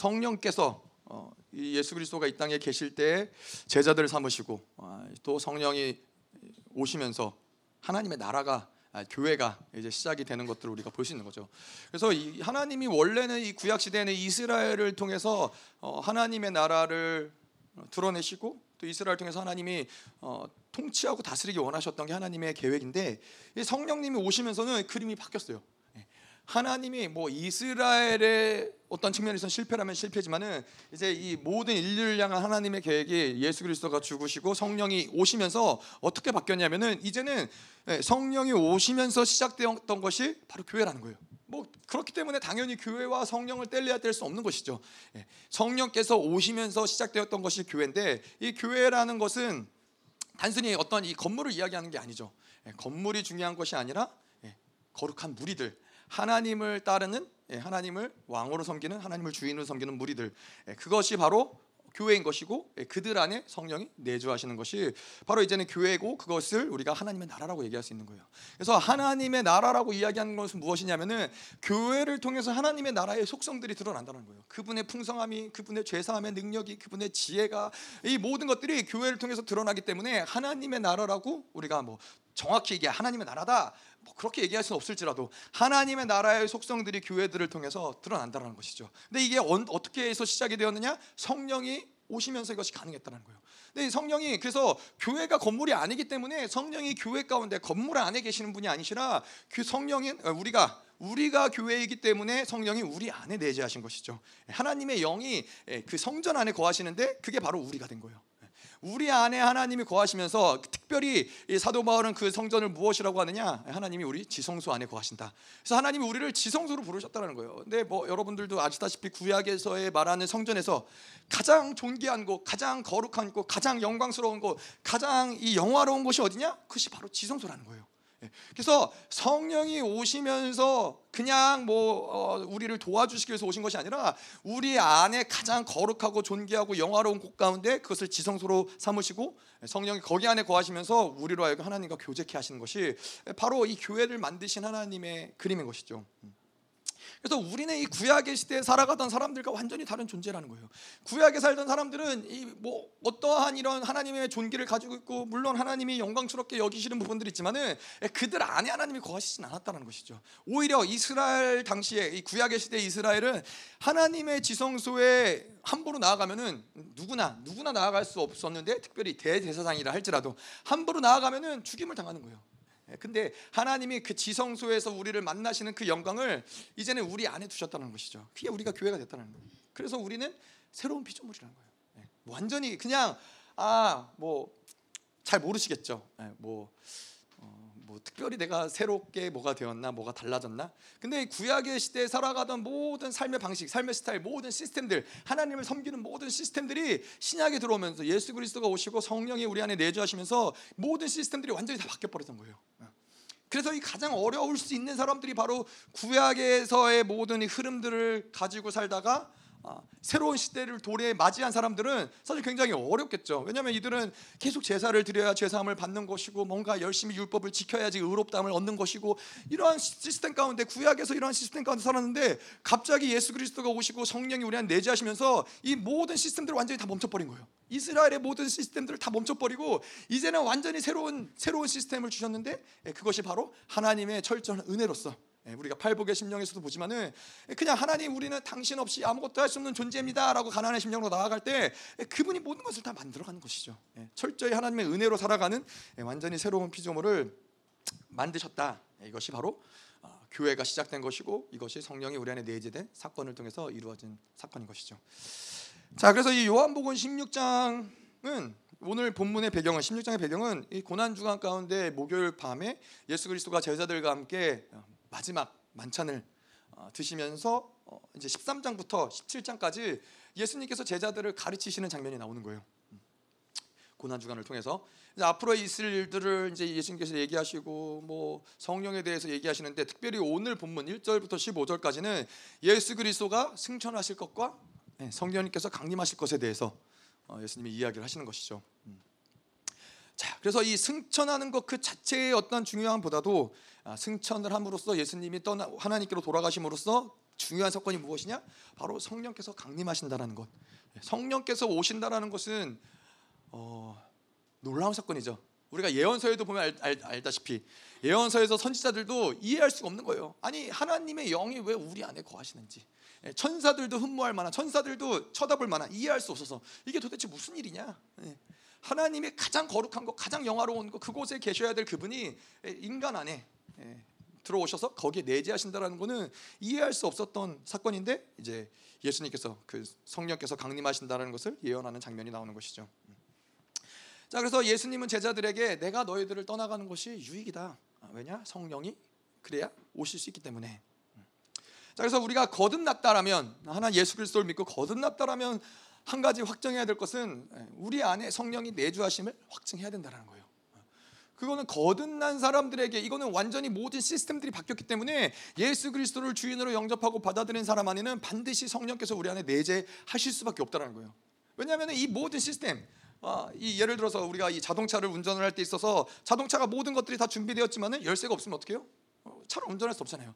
성령께서 어, 이 예수 그리스도가 이 땅에 계실 때 제자들을 삼으시고 아, 또 성령이 오시면서 하나님의 나라가 아, 교회가 이제 시작이 되는 것들을 우리가 볼 수 있는 거죠. 그래서 이 하나님이 원래는 이 구약 시대에는 이스라엘을 통해서 어, 하나님의 나라를 드러내시고 또 이스라엘 을 통해서 하나님이 어, 통치하고 다스리기 원하셨던 게 하나님의 계획인데 이 성령님이 오시면서는 그림이 바뀌었어요. 예. 하나님이 뭐 이스라엘의 어떤 측면에서 실패라면 실패지만은 이제 이 모든 인류를 향한 하나님의 계획이 예수 그리스도가 죽으시고 성령이 오시면서 어떻게 바뀌었냐면은 이제는 예, 성령이 오시면서 시작되었던 것이 바로 교회라는 거예요. 뭐 그렇기 때문에 당연히 교회와 성령을 뗄래야 뗄 수 없는 것이죠. 예, 성령께서 오시면서 시작되었던 것이 교회인데 이 교회라는 것은 단순히 어떤 이 건물을 이야기하는 게 아니죠. 예, 건물이 중요한 것이 아니라 예, 거룩한 무리들, 하나님을 따르는 하나님을 왕으로 섬기는 하나님을 주인으로 섬기는 무리들 그것이 바로 교회인 것이고 예, 그들 안에 성령이 내주하시는 것이 바로 이제는 교회고 그것을 우리가 하나님의 나라라고 얘기할 수 있는 거예요. 그래서 하나님의 나라라고 이야기하는 것은 무엇이냐면은 교회를 통해서 하나님의 나라의 속성들이 드러난다는 거예요. 그분의 풍성함이, 그분의 죄사함의 능력이, 그분의 지혜가 이 모든 것들이 교회를 통해서 드러나기 때문에 하나님의 나라라고 우리가 뭐 정확히 이게 하나님의 나라다 뭐 그렇게 얘기할 수는 없을지라도 하나님의 나라의 속성들이 교회들을 통해서 드러난다는 것이죠. 근데 이게 어, 떻게 해서 시작이 되었느냐? 성령이 오시면서 이것이 가능했다는 거예요. 근데 성령이 그래서 교회가 건물이 아니기 때문에 성령이 교회 가운데 건물 안에 계시는 분이 아니시라 그 성령인 어, 우리가 우리가 교회이기 때문에 성령이 우리 안에 내재하신 것이죠. 하나님의 영이 그 성전 안에 거하시는데 그게 바로 우리가 된 거예요. 우리 안에 하나님이 거하시면서 특별히 사도 바울은 그 성전을 무엇이라고 하느냐? 하나님이 우리 지성소 안에 거하신다. 그래서 하나님이 우리를 지성소로 부르셨다는 거예요. 근데 뭐 여러분들도 아시다시피 구약에서의 말하는 성전에서 가장 존귀한 곳, 가장 거룩한 곳, 가장 영광스러운 곳, 가장 이 영화로운 곳이 어디냐? 그것이 바로 지성소라는 거예요. 예. 그래서 성령이 오시면서 그냥 뭐 어, 우리를 도와주시기 위해서 오신 것이 아니라 우리 안에 가장 거룩하고 존귀하고 영화로운 곳 가운데 그것을 지성소로 삼으시고 성령이 거기 안에 거하시면서 우리로 하여금 하나님과 교제케 하시는 것이 바로 이 교회를 만드신 하나님의 그림인 것이죠. 음. 그래서 우리는 이 구약의 시대에 살아가던 사람들과 완전히 다른 존재라는 거예요. 구약에 살던 사람들은 이 뭐 어떠한 이런 하나님의 존귀를 가지고 있고 물론 하나님이 영광스럽게 여기시는 부분들이 있지만은 그들 안에 하나님이 거하시진 않았다는 것이죠. 오히려 이스라엘 당시에 이 구약의 시대 이스라엘은 하나님의 지성소에 함부로 나아가면은 누구나 누구나 나아갈 수 없었는데 특별히 대제사장이라 할지라도 함부로 나아가면은 죽임을 당하는 거예요. 예, 근데 하나님이 그 지성소에서 우리를 만나시는 그 영광을 이제는 우리 안에 두셨다는 것이죠. 그게 우리가 교회가 됐다는 거예요. 그래서 우리는 새로운 피조물이라는 거예요. 예, 완전히 그냥 아 뭐 잘 모르시겠죠. 예, 뭐 뭐 특별히 내가 새롭게 뭐가 되었나 뭐가 달라졌나? 근데 구약의 시대에 살아가던 모든 삶의 방식 삶의 스타일 모든 시스템들 하나님을 섬기는 모든 시스템들이 신약에 들어오면서 예수 그리스도가 오시고 성령이 우리 안에 내주하시면서 모든 시스템들이 완전히 다 바뀌어 버렸던 거예요. 그래서 이 가장 어려울 수 있는 사람들이 바로 구약에서의 모든 흐름들을 가지고 살다가 아, 새로운 시대를 도래 맞이한 사람들은 사실 굉장히 어렵겠죠. 왜냐하면 이들은 계속 제사를 드려야 죄사함을 받는 것이고 뭔가 열심히 율법을 지켜야지 의롭다함을 얻는 것이고 이러한 시스템 가운데 구약에서 이러한 시스템 가운데 살았는데 갑자기 예수 그리스도가 오시고 성령이 우리 안 내재하시면서 이 모든 시스템들을 완전히 다 멈춰버린 거예요. 이스라엘의 모든 시스템들을 다 멈춰버리고 이제는 완전히 새로운 새로운 시스템을 주셨는데 예, 그것이 바로 하나님의 철저한 은혜로서 예, 우리가 팔복의 심령에서도 보지만은 그냥 하나님 우리는 당신 없이 아무것도 할 수 없는 존재입니다라고 가난의 심령으로 나아갈 때 예, 그분이 모든 것을 다 만들어가는 것이죠. 예, 철저히 하나님의 은혜로 살아가는 완전히 새로운 피조물을 만드셨다. 이것이 바로 어, 교회가 시작된 것이고 이것이 성령이 우리 안에 내재된 사건을 통해서 이루어진 사건인 것이죠. 자, 그래서 이 요한복음 16장은 오늘 본문의 배경은 16장의 배경은 이 고난 주간 가운데 목요일 밤에 예수 그리스도가 제자들과 함께 마지막 만찬을 어, 드시면서 어, 이제 13장부터 17장까지 예수님께서 제자들을 가르치시는 장면이 나오는 거예요. 음. 고난 주간을 통해서 이제 앞으로 있을 일들을 이제 예수님께서 얘기하시고 뭐 성령에 대해서 얘기하시는데 특별히 오늘 본문 1절부터 15절까지는 예수 그리스도가 승천하실 것과 예, 성령님께서 강림하실 것에 대해서 어, 예수님이 이야기를 하시는 것이죠. 음. 자, 그래서 이 승천하는 것 그 자체의 어떤 중요함보다도 아, 승천을 함으로써 예수님이 떠나 하나님께로 돌아가심으로써 중요한 사건이 무엇이냐? 바로 성령께서 강림하신다라는 것. 성령께서 오신다라는 것은 어, 놀라운 사건이죠. 우리가 예언서에도 보면 알, 알, 알다시피 예언서에서 선지자들도 이해할 수가 없는 거예요. 아니 하나님의 영이 왜 우리 안에 거하시는지 예, 천사들도 흠모할 만한 천사들도 쳐다볼 만한 이해할 수 없어서 이게 도대체 무슨 일이냐? 예, 하나님의 가장 거룩한 것, 가장 영화로운 것 그곳에 계셔야 될 그분이 예, 인간 안에 들어오셔서 거기에 내재하신다라는 것은 이해할 수 없었던 사건인데 이제 예수님께서 그 성령께서 강림하신다는 것을 예언하는 장면이 나오는 것이죠. 자 그래서 예수님은 제자들에게 내가 너희들을 떠나가는 것이 유익이다. 아, 왜냐? 성령이 그래야 오실 수 있기 때문에. 자 그래서 우리가 거듭났다라면 하나 예수 그리스도를 믿고 거듭났다라면 한 가지 확정해야 될 것은 우리 안에 성령이 내주하심을 확증해야 된다는 거예요. 그거는 거듭난 사람들에게 이거는 완전히 모든 시스템들이 바뀌었기 때문에 예수 그리스도를 주인으로 영접하고 받아들인 사람 안에는 반드시 성령께서 우리 안에 내재하실 수밖에 없다는 거예요. 왜냐하면 이 모든 시스템 아, 이 예를 들어서 우리가 이 자동차를 운전을 할 때 있어서 자동차가 모든 것들이 다 준비되었지만은 열쇠가 없으면 어떻게 해요? 어, 차를 운전할 수 없잖아요.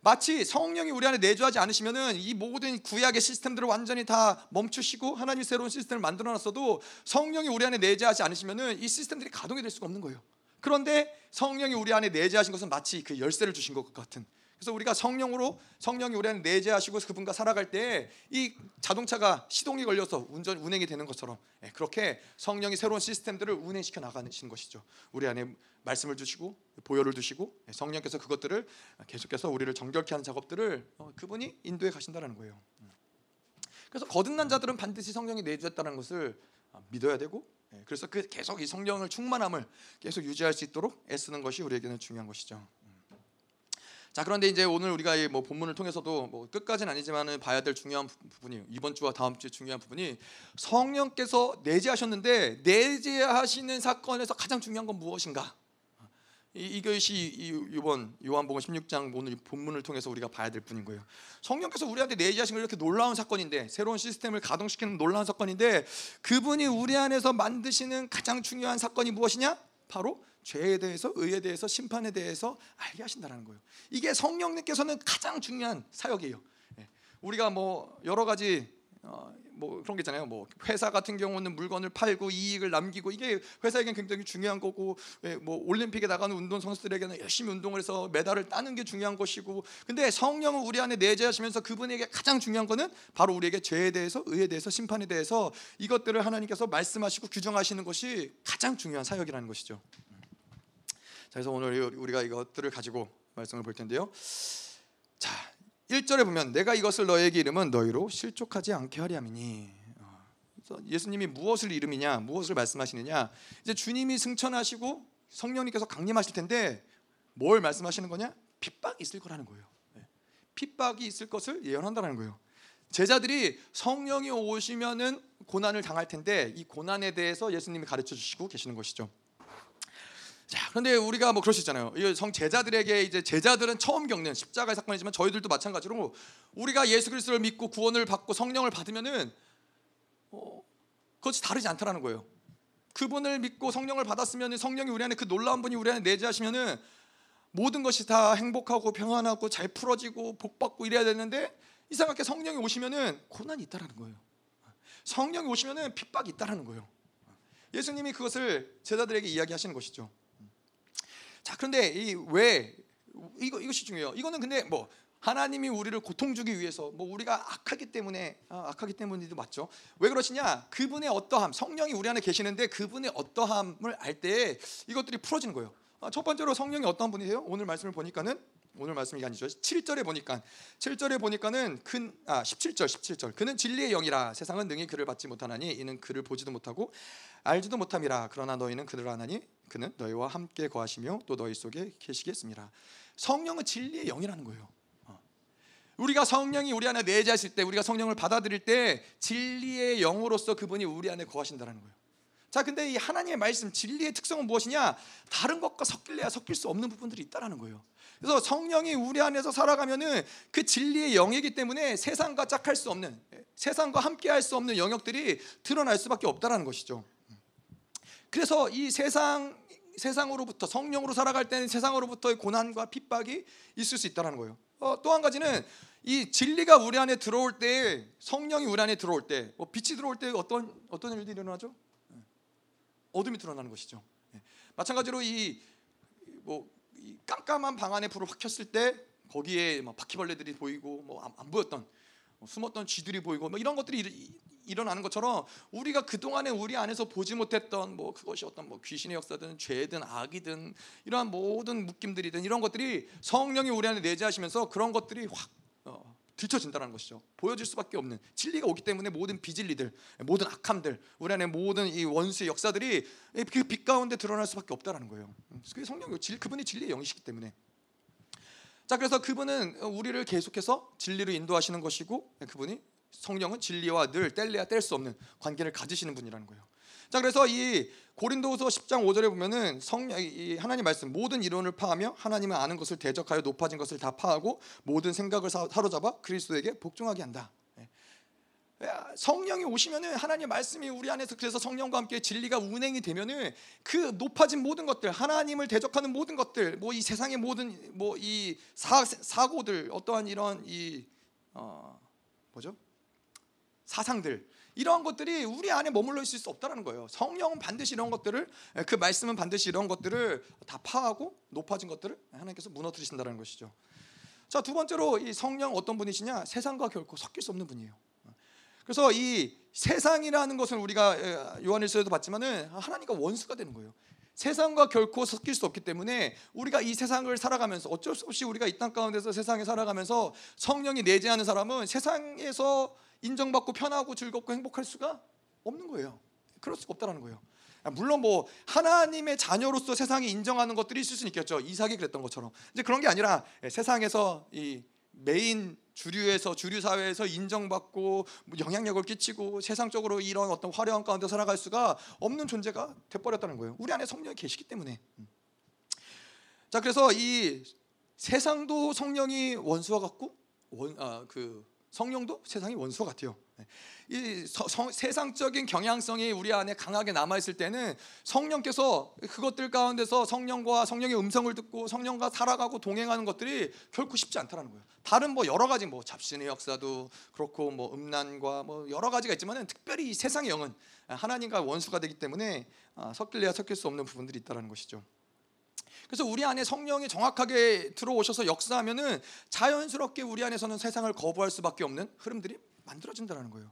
마치 성령이 우리 안에 내주하지 않으시면은 이 모든 구약의 시스템들을 완전히 다 멈추시고 하나님 새로운 시스템을 만들어 놨어도 성령이 우리 안에 내재하지 않으시면은 이 시스템들이 가동이 될 수가 없는 거예요. 그런데 성령이 우리 안에 내재하신 것은 마치 그 열쇠를 주신 것 같은. 그래서 우리가 성령으로 성령이 우리 안에 내재하시고 그분과 살아갈 때 이 자동차가 시동이 걸려서 운전 운행이 되는 것처럼 예, 그렇게 성령이 새로운 시스템들을 운행시켜 나가는 것이죠. 우리 안에 말씀을 주시고 보혈을 두시고 예, 성령께서 그것들을 계속해서 우리를 정결케 하는 작업들을 어, 그분이 인도해 가신다는 거예요. 음. 그래서 거듭난 자들은 반드시 성령이 내주셨다는 것을 아, 믿어야 되고 예, 그래서 그 계속 이 성령을 충만함을 계속 유지할 수 있도록 애쓰는 것이 우리에게는 중요한 것이죠. 음. 자 그런데 이제 오늘 우리가 뭐 본문을 통해서도 뭐 끝까지는 아니지만은 봐야 될 중요한 부분이 이번 주와 다음 주에 중요한 부분이 성령께서 내재하셨는데 내재하시는 사건에서 가장 중요한 건 무엇인가? 이것이 이번 요한복음 16장 오늘 본문을 통해서 우리가 봐야 될 뿐인 거예요. 성령께서 우리한테 내재하신 걸 이렇게 놀라운 사건인데 새로운 시스템을 가동시키는 놀라운 사건인데 그분이 우리 안에서 만드시는 가장 중요한 사건이 무엇이냐? 바로 죄에 대해서 의에 대해서 심판에 대해서 알게 하신다는 거예요. 이게 성령님께서는 가장 중요한 사역이에요. 예. 우리가 뭐 여러 가지 어, 뭐 그런 게 있잖아요. 뭐 회사 같은 경우는 물건을 팔고 이익을 남기고 이게 회사에겐 굉장히 중요한 거고 뭐 올림픽에 나가는 운동 선수들에게는 열심히 운동을 해서 메달을 따는 게 중요한 것이고 근데 성령은 우리 안에 내재하시면서 그분에게 가장 중요한 거는 바로 우리에게 죄에 대해서 의에 대해서 심판에 대해서 이것들을 하나님께서 말씀하시고 규정하시는 것이 가장 중요한 사역이라는 것이죠. 자, 그래서 오늘 우리가 이것들을 가지고 말씀을 볼 텐데요. 자, 1절에 보면 내가 이것을 너에게 이름은 너희로 실족하지 않게 하리 함이니. 어, 예수님이 무엇을 이름이냐 무엇을 말씀하시느냐. 이제 주님이 승천하시고 성령님께서 강림하실 텐데 뭘 말씀하시는 거냐? 핍박이 있을 거라는 거예요. 네. 핍박이 있을 것을 예언한다는 거예요. 제자들이 성령이 오시면은 고난을 당할 텐데 이 고난에 대해서 예수님이 가르쳐 주시고 계시는 것이죠 자, 그런데 우리가 뭐 그럴 수 있잖아요. 성 제자들에게 이제 제자들은 처음 겪는 십자가의 사건이지만 저희들도 마찬가지로 우리가 예수 그리스도를 믿고 구원을 받고 성령을 받으면은 어, 그것이 다르지 않다라는 거예요. 그분을 믿고 성령을 받았으면 성령이 우리 안에 그 놀라운 분이 우리 안에 내재하시면은 모든 것이 다 행복하고 평안하고 잘 풀어지고 복받고 이래야 되는데 이상하게 성령이 오시면은 고난이 있다라는 거예요. 성령이 오시면은 핍박이 있다라는 거예요. 예수님이 그것을 제자들에게 이야기하시는 것이죠. 자 그런데 이 왜 이거 이것이 중요해요. 이거는 근데 뭐 하나님이 우리를 고통 주기 위해서 뭐 우리가 악하기 때문에 아, 악하기 때문이도 맞죠. 왜 그러시냐? 그분의 어떠함, 성령이 우리 안에 계시는데 그분의 어떠함을 알 때 이것들이 풀어지는 거예요. 아, 첫 번째로 성령이 어떤 분이세요? 오늘 말씀을 보니까는 오늘 말씀이 아니죠. 7절에 보니까 7절에 보니까는 큰 아, 17절 17절. 그는 진리의 영이라 세상은 능히 그를 받지 못하나니 이는 그를 보지도 못하고 알지도 못함이라 그러나 너희는 그를 아나니 그는 너희와 함께 거하시며 또 너희 속에 계시겠습니다. 성령은 진리의 영이라는 거예요. 어. 우리가 성령이 우리 안에 내재하실 때 우리가 성령을 받아들일 때 진리의 영으로서 그분이 우리 안에 거하신다는 거예요. 자, 근데 이 하나님의 말씀 진리의 특성은 무엇이냐? 다른 것과 섞일래야 섞일 수 없는 부분들이 있다라는 거예요. 그래서 성령이 우리 안에서 살아가면은 그 진리의 영이기 때문에 세상과 짝할 수 없는 세상과 함께 할 수 없는 영역들이 드러날 수밖에 없다라는 것이죠. 그래서 이 세상 세상으로부터 성령으로 살아갈 때는 세상으로부터의 고난과 핍박이 있을 수 있다는 거예요. 어, 또 한 가지는 이 진리가 우리 안에 들어올 때 성령이 우리 안에 들어올 때 뭐 빛이 들어올 때 어떤 어떤 일들이 일어나죠? 예. 어둠이 드러나는 것이죠. 예. 마찬가지로 이 깜깜한 방 안에 불을 확 켰을 때 거기에 막 바퀴벌레들이 보이고 뭐 안 보였던 뭐 숨었던 쥐들이 보이고 뭐 이런 것들이 일어나는 것처럼 우리가 그 동안에 우리 안에서 보지 못했던 뭐 그것이 어떤 뭐 귀신의 역사든 죄든 악이든 이러한 모든 묶임들이든 이런 것들이 성령이 우리 안에 내재하시면서 그런 것들이 확 어, 들춰진다는 것이죠. 보여질 수밖에 없는 진리가 오기 때문에 모든 비진리들, 모든 악함들, 우리 안에 모든 이 원수의 역사들이 그 빛 가운데 드러날 수밖에 없다라는 거예요. 그게 성령, 그분이 진리의 영이시기 때문에. 자, 그래서 그분은 우리를 계속해서 진리로 인도하시는 것이고, 그분이 성령은 진리와 늘 뗄래야 뗄 수 없는 관계를 가지시는 분이라는 거예요. 자, 그래서 이 고린도후서 10장 5절에 보면은 성령 이 하나님 말씀 모든 이론을 파하며 하나님을 아는 것을 대적하여 높아진 것을 다 파하고 모든 생각을 사로잡아 그리스도에게 복종하게 한다. 예. 성령이 오시면은 하나님 말씀이 우리 안에서 그래서 성령과 함께 진리가 운행이 되면은 그 높아진 모든 것들 하나님을 대적하는 모든 것들 뭐 이 세상의 모든 뭐 이 사고들 어떠한 이런 이 어, 뭐죠 사상들 이러한 것들이 우리 안에 머물러 있을 수 없다는 거예요. 성령은 반드시 이런 것들을 그 말씀은 반드시 이런 것들을 다 파하고 높아진 것들을 하나님께서 무너뜨리신다는 것이죠. 자, 두 번째로 이 성령 어떤 분이시냐? 세상과 결코 섞일 수 없는 분이에요. 그래서 이 세상이라는 것을 우리가 요한일서에도 봤지만은 하나님과 원수가 되는 거예요. 세상과 결코 섞일 수 없기 때문에 우리가 이 세상을 살아가면서 어쩔 수 없이 우리가 이 땅 가운데서 세상에 살아가면서 성령이 내재하는 사람은 세상에서 인정받고 편하고 즐겁고 행복할 수가 없는 거예요. 그럴 수가 없다는 거예요. 물론 뭐 하나님의 자녀로서 세상이 인정하는 것들이 있을 수 있겠죠. 이삭이 그랬던 것처럼. 이제 그런 게 아니라 예, 세상에서 이 메인 주류에서 주류 사회에서 인정받고 뭐 영향력을 끼치고 세상적으로 이런 어떤 화려한 가운데 살아갈 수가 없는 존재가 돼버렸다는 거예요. 우리 안에 성령이 계시기 때문에. 음. 자 그래서 이 세상도 성령이 원수와 같고 원, 아, 그 성령도 세상의 원수 같아요. 네. 이 성, 세상적인 경향성이 우리 안에 강하게 남아 있을 때는 성령께서 그것들 가운데서 성령과 성령의 음성을 듣고 성령과 살아가고 동행하는 것들이 결코 쉽지 않다는 거예요. 다른 뭐 여러 가지 뭐 잡신의 역사도 그렇고 뭐 음란과 뭐 여러 가지가 있지만은 특별히 이 세상의 영은 하나님과 원수가 되기 때문에 아, 섞일래야 섞일 수 없는 부분들이 있다는 것이죠. 그래서 우리 안에 성령이 정확하게 들어오셔서 역사하면은 자연스럽게 우리 안에서는 세상을 거부할 수밖에 없는 흐름들이 만들어진다는 거예요.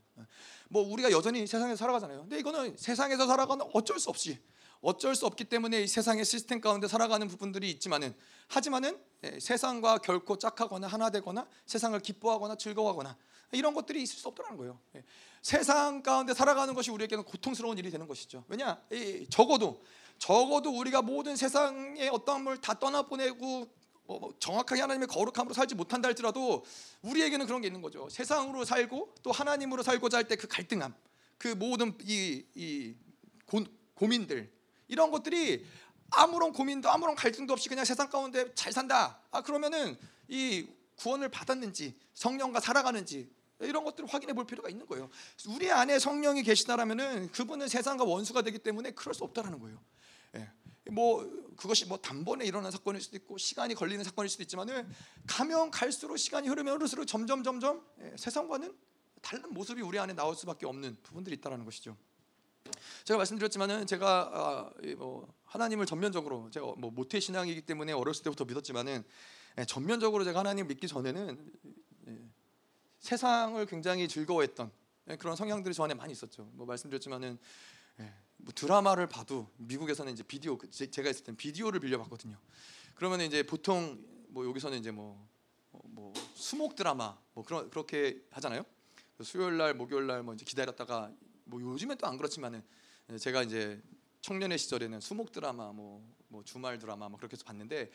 뭐 우리가 여전히 세상에서 살아가잖아요. 근데 이거는 세상에서 살아가는 어쩔 수 없이 어쩔 수 없기 때문에 이 세상의 시스템 가운데 살아가는 부분들이 있지만은 하지만은 예, 세상과 결코 짝하거나 하나 되거나 세상을 기뻐하거나 즐거워하거나 이런 것들이 있을 수 없다는 거예요. 예. 세상 가운데 살아가는 것이 우리에게는 고통스러운 일이 되는 것이죠. 왜냐? 적어도 적어도 우리가 모든 세상의 어떠한 걸다 떠나보내고 뭐, 뭐 정확하게 하나님의 거룩함으로 살지 못한다 할지라도 우리에게는 그런 게 있는 거죠. 세상으로 살고 또 하나님으로 살고자 할 때 그 갈등함, 그 모든 이, 이 고, 고민들 이런 것들이 아무런 고민도 아무런 갈등도 없이 그냥 세상 가운데 잘 산다. 아 그러면은 이 구원을 받았는지 성령과 살아가는지 이런 것들을 확인해 볼 필요가 있는 거예요. 우리 안에 성령이 계시다라면은 그분은 세상과 원수가 되기 때문에 그럴 수 없다라는 거예요. 예. 뭐 그것이 뭐 단번에 일어난 사건일 수도 있고 시간이 걸리는 사건일 수도 있지만은 가면 갈수록 시간이 흐르면 흐를수록 점점 점점 예, 세상과는 다른 모습이 우리 안에 나올 수밖에 없는 부분들이 있다라는 것이죠. 제가 말씀드렸지만은 제가 아, 뭐 하나님을 전면적으로 제가 뭐 모태 신앙이기 때문에 어렸을 때부터 믿었지만은 예, 전면적으로 제가 하나님 믿기 전에는 예, 세상을 굉장히 즐거워했던 예, 그런 성향들이 저 안에 많이 있었죠. 뭐 말씀드렸지만은 예, 뭐 드라마를 봐도 미국에서는 이제 비디오 제가 있을 땐 비디오를 빌려 봤거든요. 그러면 이제 보통 뭐 여기서는 이제 뭐, 뭐, 뭐 수목 드라마 뭐 그런 그렇게 하잖아요. 수요일 날 목요일 날 뭐 이제 기다렸다가 뭐 요즘엔 또 안 그렇지만은 제가 이제 청년의 시절에는 수목 드라마 뭐, 뭐 주말 드라마 뭐 그렇게 해서 봤는데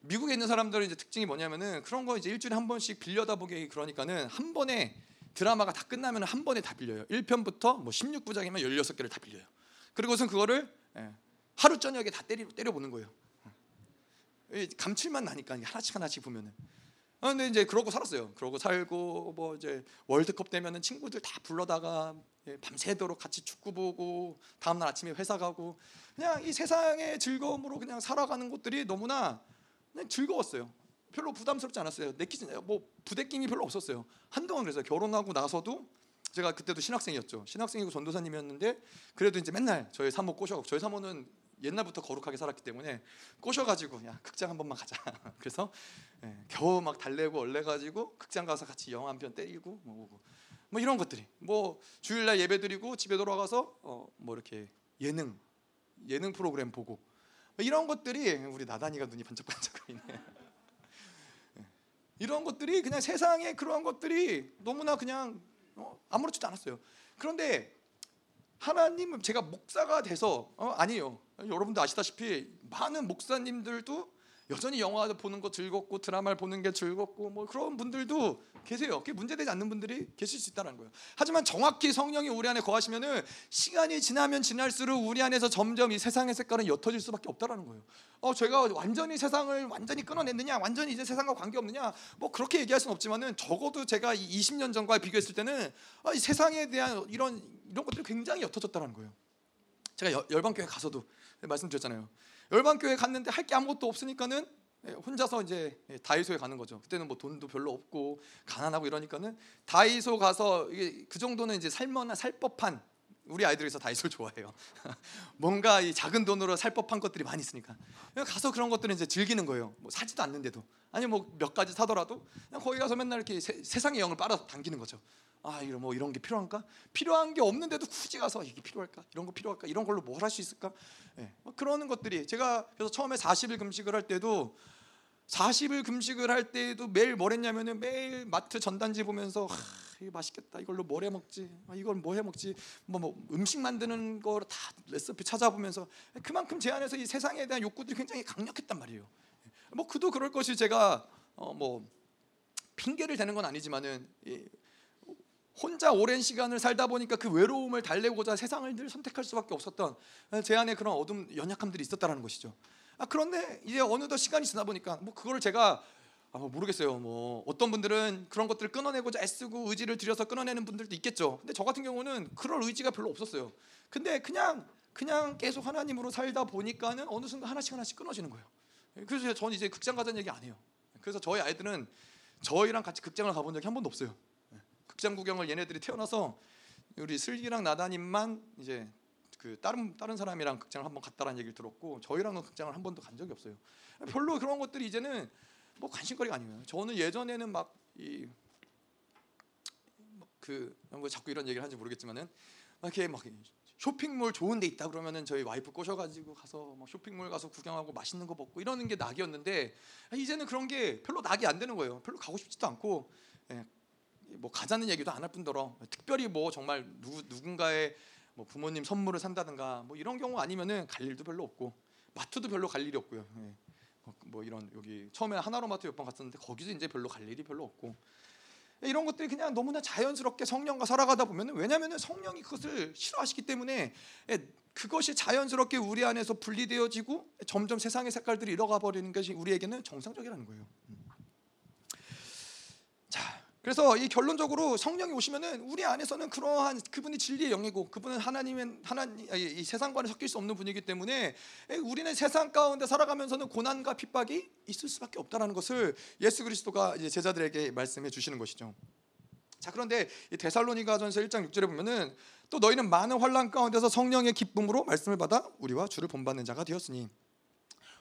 미국에 있는 사람들은 이제 특징이 뭐냐면은 그런 거 이제 일주일에 한 번씩 빌려다 보게 그러니까는 한 번에 드라마가 다 끝나면 한 번에 다 빌려요. 1편부터 뭐 16부작이면 16개를 다 빌려요. 그리고선 그거를 예, 하루 저녁에 다 때려 보는 거예요. 감칠만 나니까 하나씩 하나씩 보면은. 아, 근데 이제 그러고 살았어요. 그러고 살고 뭐 이제 월드컵 되면은 친구들 다 불러다가 예, 밤새도록 같이 축구 보고 다음 날 아침에 회사 가고 그냥 이 세상의 즐거움으로 그냥 살아가는 것들이 너무나 그냥 즐거웠어요. 별로 부담스럽지 않았어요. 내키지 뭐 부대낌이 별로 없었어요. 한동안 그래서 결혼하고 나서도 제가 그때도 신학생이었죠. 신학생이고 전도사님이었는데 그래도 이제 맨날 저희 사모 꼬셔. 저희 사모는 옛날부터 거룩하게 살았기 때문에 꼬셔가지고 야 극장 한 번만 가자. 그래서 예, 겨우 막 달래고 얼레가지고 극장 가서 같이 영화 한 편 때리고 뭐, 뭐, 뭐 이런 것들이 뭐 주일날 예배 드리고 집에 돌아가서 어, 뭐 이렇게 예능 예능 프로그램 보고 뭐 이런 것들이 우리 나단이가 눈이 반짝반짝 거리네. 예. 이런 것들이 그냥 세상에 그러한 것들이 너무나 그냥 어, 아무렇지도 않았어요. 그런데 하나님은 제가 목사가 돼서 어, 아니에요. 여러분도 아시다시피 많은 목사님들도 여전히 영화 보는 거 즐겁고 드라마를 보는 게 즐겁고 뭐 그런 분들도 계세요. 그게 문제되지 않는 분들이 계실 수 있다는 거예요. 하지만 정확히 성령이 우리 안에 거하시면은 시간이 지나면 지날수록 우리 안에서 점점 이 세상의 색깔은 옅어질 수밖에 없다라는 거예요. 어 제가 완전히 세상을 완전히 끊어냈느냐, 완전히 이제 세상과 관계 없느냐, 뭐 그렇게 얘기할 수는 없지만은 적어도 제가 20년 전과 비교했을 때는 아, 이 세상에 대한 이런 이런 것들이 굉장히 옅어졌다는 거예요. 제가 열방교회 가서도 말씀드렸잖아요. 열방교회 갔는데 할 게 아무것도 없으니까는 예, 혼자서 이제 예, 다이소에 가는 거죠. 그때는 뭐 돈도 별로 없고 가난하고 이러니까는 다이소 가서 이게 그 정도는 이제 살만한 살 법한 우리 아이들에서 다이소를 좋아해요. 뭔가 이 작은 돈으로 살 법한 것들이 많이 있으니까 가서 그런 것들을 이제 즐기는 거예요. 뭐 사지도 않는데도 아니 뭐 몇 가지 사더라도 그냥 거기 가서 맨날 이렇게 세, 상의 영을 빨아 당기는 거죠. 아 이런 뭐 이런 게 필요한가? 필요한 게 없는데도 굳이 가서 이게 필요할까? 이런 거 필요할까? 이런 걸로 뭘 할 수 있을까? 예, 뭐 그러는 것들이 제가 그래서 처음에 40일 금식을 할 때도 40일 금식을 할 때도 매일 뭘 했냐면은 매일 마트 전단지 보면서 하, 이거 맛있겠다. 이걸로 뭘 해 먹지? 아, 이걸 뭐 해 먹지? 뭐, 뭐 음식 만드는 거를 다 레시피 찾아보면서 그만큼 제 안에서 이 세상에 대한 욕구들이 굉장히 강력했단 말이에요. 예, 뭐 그도 그럴 것이 제가 어, 뭐 핑계를 대는 건 아니지만은 예, 혼자 오랜 시간을 살다 보니까 그 외로움을 달래고자 세상을 늘 선택할 수밖에 없었던 제 안에 그런 어둠 연약함들이 있었다라는 것이죠. 아, 그런데 이제 어느덧 시간이 지나 보니까 뭐 그거를 제가 아, 뭐 모르겠어요. 뭐 어떤 분들은 그런 것들을 끊어내고자 애쓰고 의지를 들여서 끊어내는 분들도 있겠죠. 근데 저 같은 경우는 그럴 의지가 별로 없었어요. 근데 그냥 그냥 계속 하나님으로 살다 보니까는 어느 순간 하나씩 하나씩 끊어지는 거예요. 그래서 저는 이제 극장 가자는 얘기 안 해요. 그래서 저희 아이들은 저희랑 같이 극장을 가본 적이 한 번도 없어요. 극장 구경을 얘네들이 태어나서 우리 슬기랑 나다님만 이제 그 다른 다른 사람이랑 극장을 한번 갔다라는 얘기를 들었고 저희랑은 극장을 한 번도 간 적이 없어요. 별로 그런 것들이 이제는 뭐 관심거리가 아니에요. 저는 예전에는 막 이 그뭐 자꾸 이런 얘기를 하는지 모르겠지만은 막 이렇게 막 쇼핑몰 좋은 데 있다 그러면은 저희 와이프 꼬셔가지고 가서 막 쇼핑몰 가서 구경하고 맛있는 거 먹고 이러는 게 낙이었는데 이제는 그런 게 별로 낙이 안 되는 거예요. 별로 가고 싶지도 않고 예, 뭐 가자는 얘기도 안 할 뿐더러 특별히 뭐 정말 누구 누군가의 뭐 부모님 선물을 산다든가 뭐 이런 경우 아니면은 갈 일도 별로 없고 마트도 별로 갈 일이 없고요. 예. 뭐, 뭐 이런 여기 처음에 하나로마트 몇 번 갔었는데 거기서 이제 별로 갈 일이 별로 없고 이런 것들이 그냥 너무나 자연스럽게 성령과 살아가다 보면은 왜냐하면은 성령이 그것을 싫어하시기 때문에 예, 그것이 자연스럽게 우리 안에서 분리되어지고 점점 세상의 색깔들이 잃어가 버리는 것이 우리에게는 정상적이라는 거예요. 그래서 이 결론적으로 성령이 오시면은 우리 안에서는 그러한 그분이 진리의 영이고 그분은 하나님의 하나님 이 세상과는 섞일 수 없는 분이기 때문에 우리는 세상 가운데 살아가면서는 고난과 핍박이 있을 수밖에 없다라는 것을 예수 그리스도가 이제 제자들에게 말씀해 주시는 것이죠. 자 그런데 이 데살로니가전서 1장 6절에 보면은 또 너희는 많은 환란 가운데서 성령의 기쁨으로 말씀을 받아 우리와 주를 본받는 자가 되었으니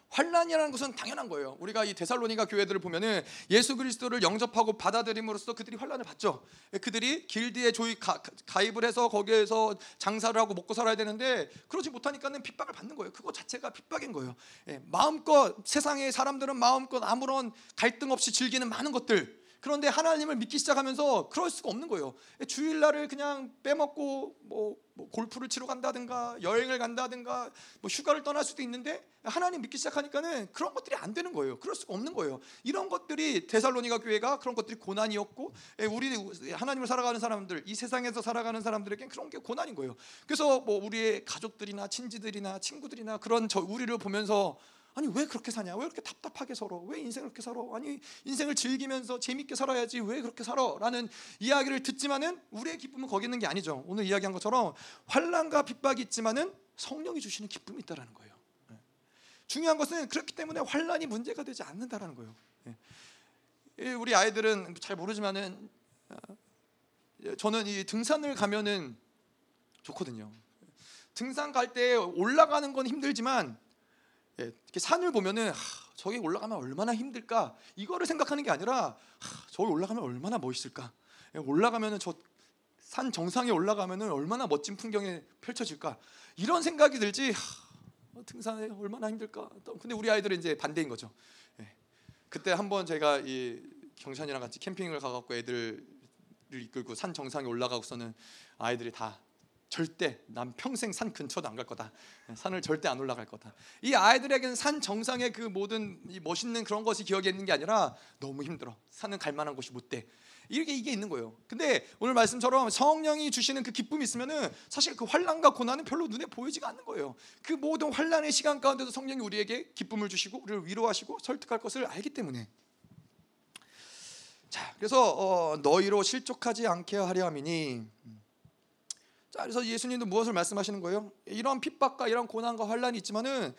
환란이라는 것은 당연한 거예요. 우리가 이 데살로니가 교회들을 보면은 예수 그리스도를 영접하고 받아들임으로써 그들이 환란을 받죠. 그들이 길드에 조이 가, 입을 해서 거기에서 장사를 하고 먹고 살아야 되는데 그러지 못하니까는 핍박을 받는 거예요. 그거 자체가 핍박인 거예요. 예, 마음껏 세상의 사람들은 마음껏 아무런 갈등 없이 즐기는 많은 것들 그런데 하나님을 믿기 시작하면서 그럴 수가 없는 거예요. 주일날을 그냥 빼먹고 뭐, 뭐 골프를 치러 간다든가 여행을 간다든가 뭐 휴가를 떠날 수도 있는데 하나님 믿기 시작하니까는 그런 것들이 안 되는 거예요. 그럴 수가 없는 거예요. 이런 것들이 데살로니가 교회가 그런 것들이 고난이었고 예, 우리 하나님을 살아가는 사람들 이 세상에서 살아가는 사람들에겐 그런 게 고난인 거예요. 그래서 뭐 우리의 가족들이나 친지들이나 친구들이나 그런 저 우리를 보면서 아니 왜 그렇게 사냐? 왜 그렇게 답답하게 살아? 왜 인생을 그렇게 살아? 아니 인생을 즐기면서 재밌게 살아야지 왜 그렇게 살아? 라는 이야기를 듣지만은 우리의 기쁨은 거기 있는 게 아니죠. 오늘 이야기한 것처럼 환란과 핍박이 있지만은 성령이 주시는 기쁨이 있다라는 거예요. 네. 중요한 것은 그렇기 때문에 환란이 문제가 되지 않는다라는 거예요. 예. 우리 아이들은 잘 모르지만은 어, 저는 이 등산을 가면은 좋거든요. 등산 갈 때 올라가는 건 힘들지만 예, 이렇게 산을 보면은 하, 저기 올라가면 얼마나 힘들까? 이거를 생각하는 게 아니라 하, 저기 올라가면 얼마나 멋있을까? 예, 올라가면은 저 산 정상에 올라가면은 얼마나 멋진 풍경이 펼쳐질까? 이런 생각이 들지 하, 등산에 얼마나 힘들까? 근데 우리 아이들은 이제 반대인 거죠. 예. 그때 한번 제가 이 경찬이랑 같이 캠핑을 가갖고 애들을 이끌고 산 정상에 올라가고서는 아이들이 다 절대 난 평생 산 근처도 안 갈 거다. 산을 절대 안 올라갈 거다. 이 아이들에게는 산 정상의 그 모든 멋있는 그런 것이 기억에 있는 게 아니라 너무 힘들어. 산은 갈 만한 곳이 못 돼. 이게 이게 있는 거예요. 근데 오늘 말씀처럼 성령이 주시는 그 기쁨이 있으면은 사실 그 환란과 고난은 별로 눈에 보이지가 않는 거예요. 그 모든 환란의 시간 가운데도 성령이 우리에게 기쁨을 주시고 우리를 위로하시고 설득할 것을 알기 때문에 자, 그래서 어, 너희로 실족하지 않게 하려 함이니 자, 그래서 예수님도 무엇을 말씀하시는 거예요? 이런 핍박과 이런 고난과 환란이 있지만은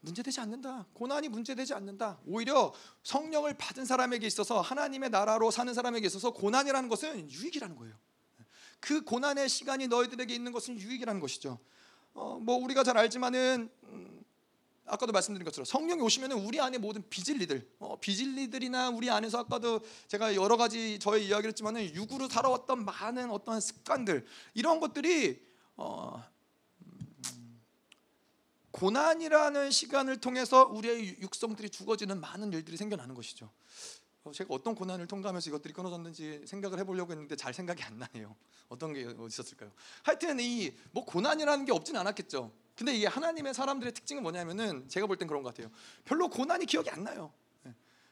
문제되지 않는다. 고난이 문제되지 않는다. 오히려 성령을 받은 사람에게 있어서 하나님의 나라로 사는 사람에게 있어서 고난이라는 것은 유익이라는 거예요. 그 고난의 시간이 너희들에게 있는 것은 유익이라는 것이죠. 어, 뭐 우리가 잘 알지만은 음, 아까도 말씀드린 것처럼 성령이 오시면은 우리 안에 모든 비질리들, 어, 비질리들이나 우리 안에서 아까도 제가 여러 가지 저의 이야기를 했지만은 육으로 살아왔던 많은 어떤 습관들 이런 것들이 어, 음, 고난이라는 시간을 통해서 우리의 육성들이 죽어지는 많은 일들이 생겨나는 것이죠. 어, 제가 어떤 고난을 통과하면서 이것들이 끊어졌는지 생각을 해보려고 했는데 잘 생각이 안 나네요. 어떤 게 있었을까요? 하여튼 이 뭐 고난이라는 게 없진 않았겠죠. 근데 이게 하나님의 사람들의 특징은 뭐냐면은 제가 볼 땐 그런 것 같아요. 별로 고난이 기억이 안 나요.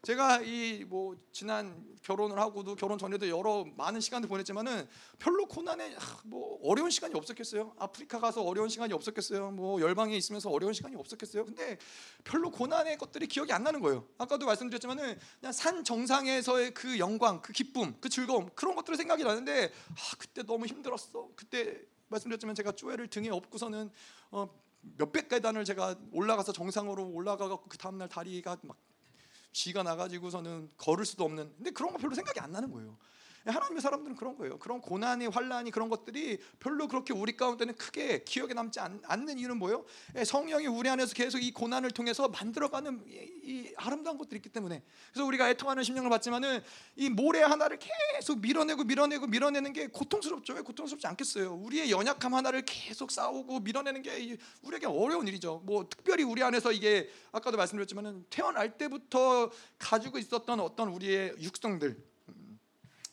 예. 제가 이 뭐 지난 결혼을 하고도 결혼 전에도 여러 많은 시간을 보냈지만은 별로 고난에 뭐 어려운 시간이 없었겠어요. 아프리카 가서 어려운 시간이 없었겠어요. 뭐 열방에 있으면서 어려운 시간이 없었겠어요. 근데 별로 고난의 것들이 기억이 안 나는 거예요. 아까도 말씀드렸지만은 그냥 산 정상에서의 그 영광, 그 기쁨, 그 즐거움 그런 것들을 생각이 나는데 아 그때 너무 힘들었어. 그때 말씀드렸지만 제가 쪼에를 등에 업고서는 어, 몇백 계단을 제가 올라가서 정상으로 올라가고 그 다음 날 다리가 막 쥐가 나가지고서는 걸을 수도 없는. 근데 그런 거 별로 생각이 안 나는 거예요. 하나님의 사람들은 그런 거예요. 그런 고난이 환란이 그런 것들이 별로 그렇게 우리 가운데는 크게 기억에 남지 않, 는 이유는 뭐예요? 예, 성령이 우리 안에서 계속 이 고난을 통해서 만들어가는 이, 이 아름다운 것들이 있기 때문에 그래서 우리가 애통하는 심령을 받지만은 이 모래 하나를 계속 밀어내고 밀어내고 밀어내는 게 고통스럽죠. 왜 고통스럽지 않겠어요? 우리의 연약함 하나를 계속 싸우고 밀어내는 게 우리에게 어려운 일이죠. 뭐 특별히 우리 안에서 이게 아까도 말씀드렸지만은 태어날 때부터 가지고 있었던 어떤 우리의 육성들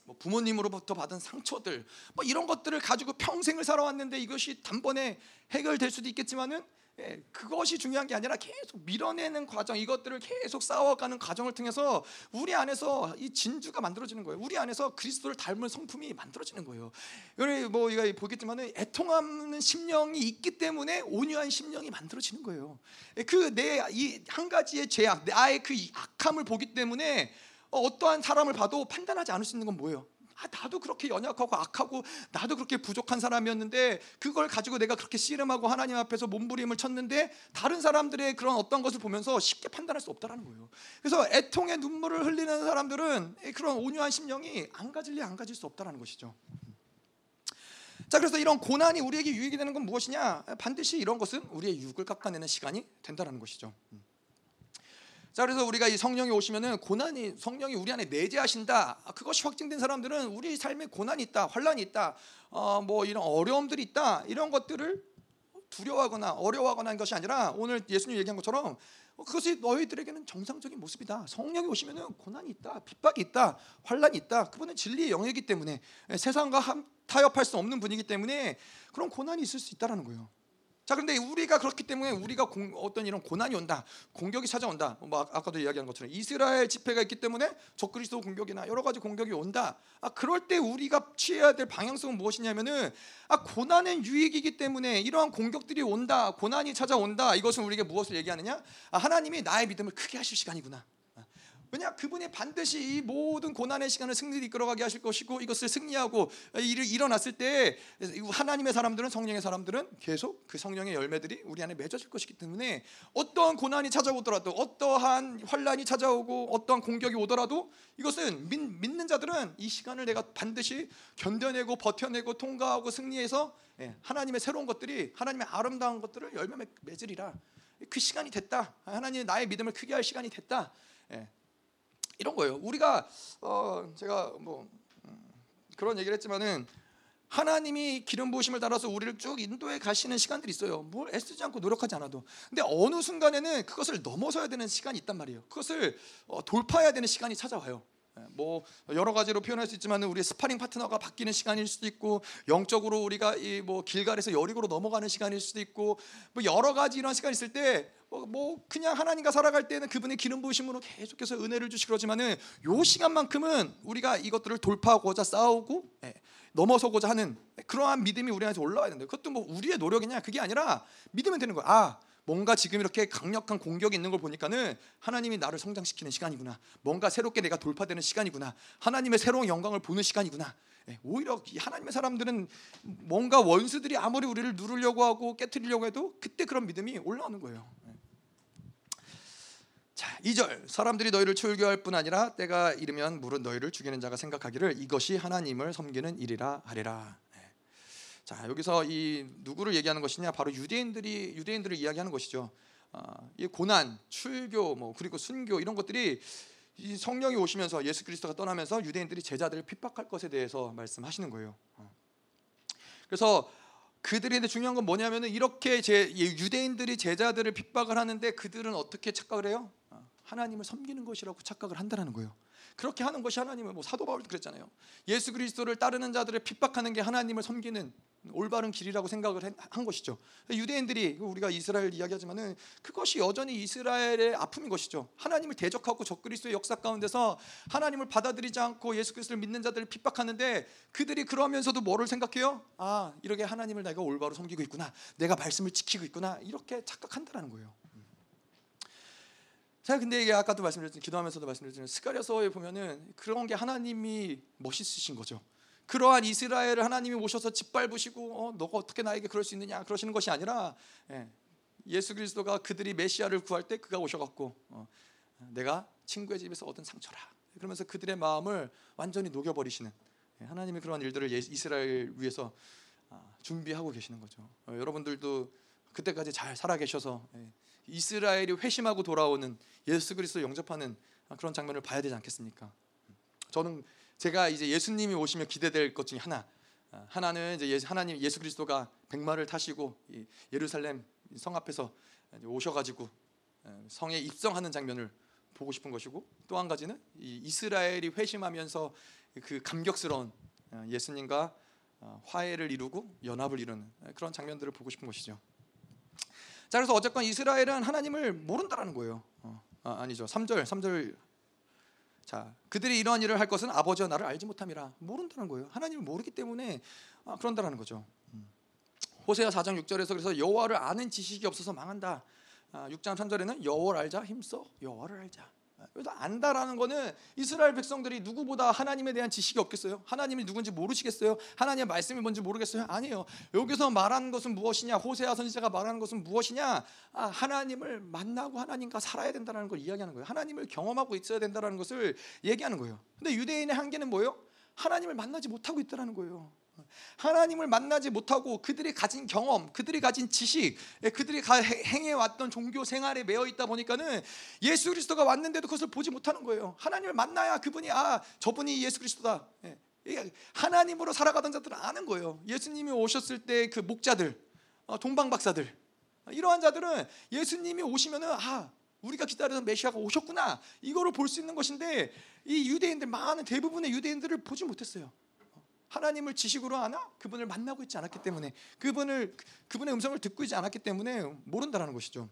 뭐 부모님으로부터 받은 상처들 뭐 이런 것들을 가지고 평생을 살아왔는데 이것이 단번에 해결될 수도 있겠지만은 예, 그것이 중요한 게 아니라 계속 밀어내는 과정 이것들을 계속 싸워가는 과정을 통해서 우리 안에서 이 진주가 만들어지는 거예요. 우리 안에서 그리스도를 닮은 성품이 만들어지는 거예요. 우리 뭐 이거 보겠지만은 애통하는 심령이 있기 때문에 온유한 심령이 만들어지는 거예요. 예, 그내 이 한 가지의 죄악, 나의 그 악함을 보기 때문에 어, 어떠한 사람을 봐도 판단하지 않을 수 있는 건 뭐예요? 아, 나도 그렇게 연약하고 악하고 나도 그렇게 부족한 사람이었는데 그걸 가지고 내가 그렇게 씨름하고 하나님 앞에서 몸부림을 쳤는데 다른 사람들의 그런 어떤 것을 보면서 쉽게 판단할 수 없다라는 거예요. 그래서 애통의 눈물을 흘리는 사람들은 그런 온유한 심령이 안 가질래 안 가질 수 없다라는 것이죠. 자 그래서 이런 고난이 우리에게 유익이 되는 건 무엇이냐? 반드시 이런 것은 우리의 육을 깎아내는 시간이 된다라는 것이죠. 자 그래서 우리가 이 성령이 오시면은 고난이 성령이 우리 안에 내재하신다. 아, 그것이 확증된 사람들은 우리 삶에 고난이 있다, 환란이 있다, 어, 뭐 이런 어려움들이 있다 이런 것들을 두려워하거나 어려워하거나 하는 것이 아니라 오늘 예수님 얘기한 것처럼 그것이 너희들에게는 정상적인 모습이다. 성령이 오시면은 고난이 있다, 핍박이 있다, 환란이 있다. 그분은 진리의 영이기 때문에 세상과 타협할 수 없는 분이기 때문에 그런 고난이 있을 수 있다라는 거예요. 자, 그런데 우리가 그렇기 때문에 우리가 공, 어떤 이런 고난이 온다, 공격이 찾아온다. 뭐 아까도 이야기한 것처럼 이스라엘 집회가 있기 때문에 적그리스도 공격이나 여러 가지 공격이 온다. 아, 그럴 때 우리가 취해야 될 방향성은 무엇이냐면은 아, 고난은 유익이기 때문에 이러한 공격들이 온다, 고난이 찾아온다. 이것은 우리에게 무엇을 얘기하느냐? 아, 하나님이 나의 믿음을 크게 하실 시간이구나. 왜냐 그분이 반드시 이 모든 고난의 시간을 승리를 이끌어가게 하실 것이고 이것을 승리하고 일을 일어났을 때 하나님의 사람들은 성령의 사람들은 계속 그 성령의 열매들이 우리 안에 맺어질 것이기 때문에 어떠한 고난이 찾아오더라도 어떠한 환란이 찾아오고 어떠한 공격이 오더라도 이것은 믿, 믿는 자들은 이 시간을 내가 반드시 견뎌내고 버텨내고 통과하고 승리해서 예, 하나님의 새로운 것들이 하나님의 아름다운 것들을 열매 맺으리라. 그 시간이 됐다. 하나님 나의 믿음을 크게 할 시간이 됐다. 예, 이런 거예요. 우리가 어 제가 뭐 음, 그런 얘기를 했지만은 하나님이 기름 부으심을 따라서 우리를 쭉 인도해 가시는 시간들이 있어요. 뭘 애쓰지 않고 노력하지 않아도. 근데 어느 순간에는 그것을 넘어서야 되는 시간이 있단 말이에요. 그것을 어, 돌파해야 되는 시간이 찾아와요. 예, 뭐 여러 가지로 표현할 수 있지만 우리의 스파링 파트너가 바뀌는 시간일 수도 있고 영적으로 우리가 이 뭐 길갈에서 여리고로 넘어가는 시간일 수도 있고 뭐 여러 가지 이런 시간이 있을 때 뭐, 뭐 그냥 하나님과 살아갈 때는 그분의 기름 부으심으로 계속해서 은혜를 주시고 그러지만은 요 시간만큼은 우리가 이것들을 돌파하고자 싸우고 예, 넘어서고자 하는 그러한 믿음이 우리 안에서 올라와야 된다. 그것도 뭐 우리의 노력이냐 그게 아니라 믿으면 되는 거야. 아 뭔가 지금 이렇게 강력한 공격이 있는 걸 보니까는 하나님이 나를 성장시키는 시간이구나. 뭔가 새롭게 내가 돌파되는 시간이구나. 하나님의 새로운 영광을 보는 시간이구나. 예, 오히려 하나님의 사람들은 뭔가 원수들이 아무리 우리를 누르려고 하고 깨뜨리려고 해도 그때 그런 믿음이 올라오는 거예요. 예. 자, 2절 사람들이 너희를 출교할 뿐 아니라 때가 이르면 물은 너희를 죽이는 자가 생각하기를 이것이 하나님을 섬기는 일이라 하리라. 자 여기서 이 누구를 얘기하는 것이냐 바로 유대인들이 유대인들을 이야기하는 것이죠. 어, 이 고난, 출교, 뭐 그리고 순교 이런 것들이 이 성령이 오시면서 예수 그리스도가 떠나면서 유대인들이 제자들을 핍박할 것에 대해서 말씀하시는 거예요. 어. 그래서 그들이 중요한 건 뭐냐면은 이렇게 제 유대인들이 제자들을 핍박을 하는데 그들은 어떻게 착각을 해요? 어, 하나님을 섬기는 것이라고 착각을 한다는 거예요. 그렇게 하는 것이 하나님을 뭐 사도 바울도 그랬잖아요. 예수 그리스도를 따르는 자들을 핍박하는 게 하나님을 섬기는 올바른 길이라고 생각을 한 것이죠. 유대인들이 우리가 이스라엘 이야기하지만은 그것이 여전히 이스라엘의 아픔인 것이죠. 하나님을 대적하고 적그리스도의 역사 가운데서 하나님을 받아들이지 않고 예수 그리스도를 믿는 자들을 핍박하는데 그들이 그러면서도 뭐를 생각해요? 아 이렇게 하나님을 내가 올바로 섬기고 있구나. 내가 말씀을 지키고 있구나. 이렇게 착각한다는 거예요. 자, 근데 이게 아까도 말씀드렸지만 기도하면서도 말씀드렸지만 스가랴서에 보면은 그런 게 하나님이 멋있으신 거죠. 그러한 이스라엘을 하나님이 오셔서 짓밟으시고 어, 너가 어떻게 나에게 그럴 수 있느냐 그러시는 것이 아니라 예, 수 그리스도가 그들이 메시아를 구할 때 그가 오셔갖고 어, 내가 친구의 집에서 얻은 상처라 그러면서 그들의 마음을 완전히 녹여버리시는 예, 하나님이 그러한 일들을 이스라엘 위해서 아, 준비하고 계시는 거죠. 어, 여러분들도 그때까지 잘 살아 계셔서 예, 이스라엘이 회심하고 돌아오는 예수 그리스도 영접하는 그런 장면을 봐야 되지 않겠습니까? 저는 제가 이제 예수님이 오시면 기대될 것 중에 하나 아, 하나는 이제 하나님 예수 그리스도가 백마를 타시고 예루살렘 성 앞에서 오셔가지고 성에 입성하는 장면을 보고 싶은 것이고 또 한 가지는 이스라엘이 회심하면서 그 감격스러운 어, 예수님과 어, 화해를 이루고 연합을 이루는 그런 장면들을 보고 싶은 것이죠. 자 그래서 어쨌건 이스라엘은 하나님을 모른다라는 거예요. 어, 아, 니죠 3절 3절 자, 그들이 이러한 일을 할 것은 아버지와 나를 알지 못함이라 모른다는 거예요. 하나님을 모르기 때문에 아, 그런다라는 거죠. 음. 호세아 4장 6절에서 그래서 여호와를 아는 지식이 없어서 망한다. 아, 6장 3절에는 여호와를 알자 힘써 여호와를 알자. 그래서 안다라는 거는 이스라엘 백성들이 누구보다 하나님에 대한 지식이 없겠어요? 하나님이 누군지 모르시겠어요? 하나님의 말씀이 뭔지 모르겠어요? 아니에요. 여기서 말하는 것은 무엇이냐? 호세아 선지자가 말하는 것은 무엇이냐? 아, 하나님을 만나고 하나님과 살아야 된다는 걸 이야기하는 거예요. 하나님을 경험하고 있어야 된다는 것을 얘기하는 거예요. 근데 유대인의 한계는 뭐예요? 하나님을 만나지 못하고 있다는 거예요. 하나님을 만나지 못하고 그들이 가진 경험, 그들이 가진 지식, 예, 그들이 행해 왔던 종교 생활에 매여 있다 보니까는 예수 그리스도가 왔는데도 그것을 보지 못하는 거예요. 하나님을 만나야 그분이 아 저분이 예수 그리스도다. 예, 하나님으로 살아가던 자들은 아는 거예요. 예수님이 오셨을 때 그 목자들, 어, 동방 박사들 이러한 자들은 예수님이 오시면은 아 우리가 기다리던 메시아가 오셨구나 이거를 볼 수 있는 것인데 이 유대인들 많은 대부분의 유대인들을 보지 못했어요. 하나님을 지식으로 아나 그분을 만나고 있지 않았기 때문에 그분을 그분의 음성을 듣고 있지 않았기 때문에 모른다라는 것이죠.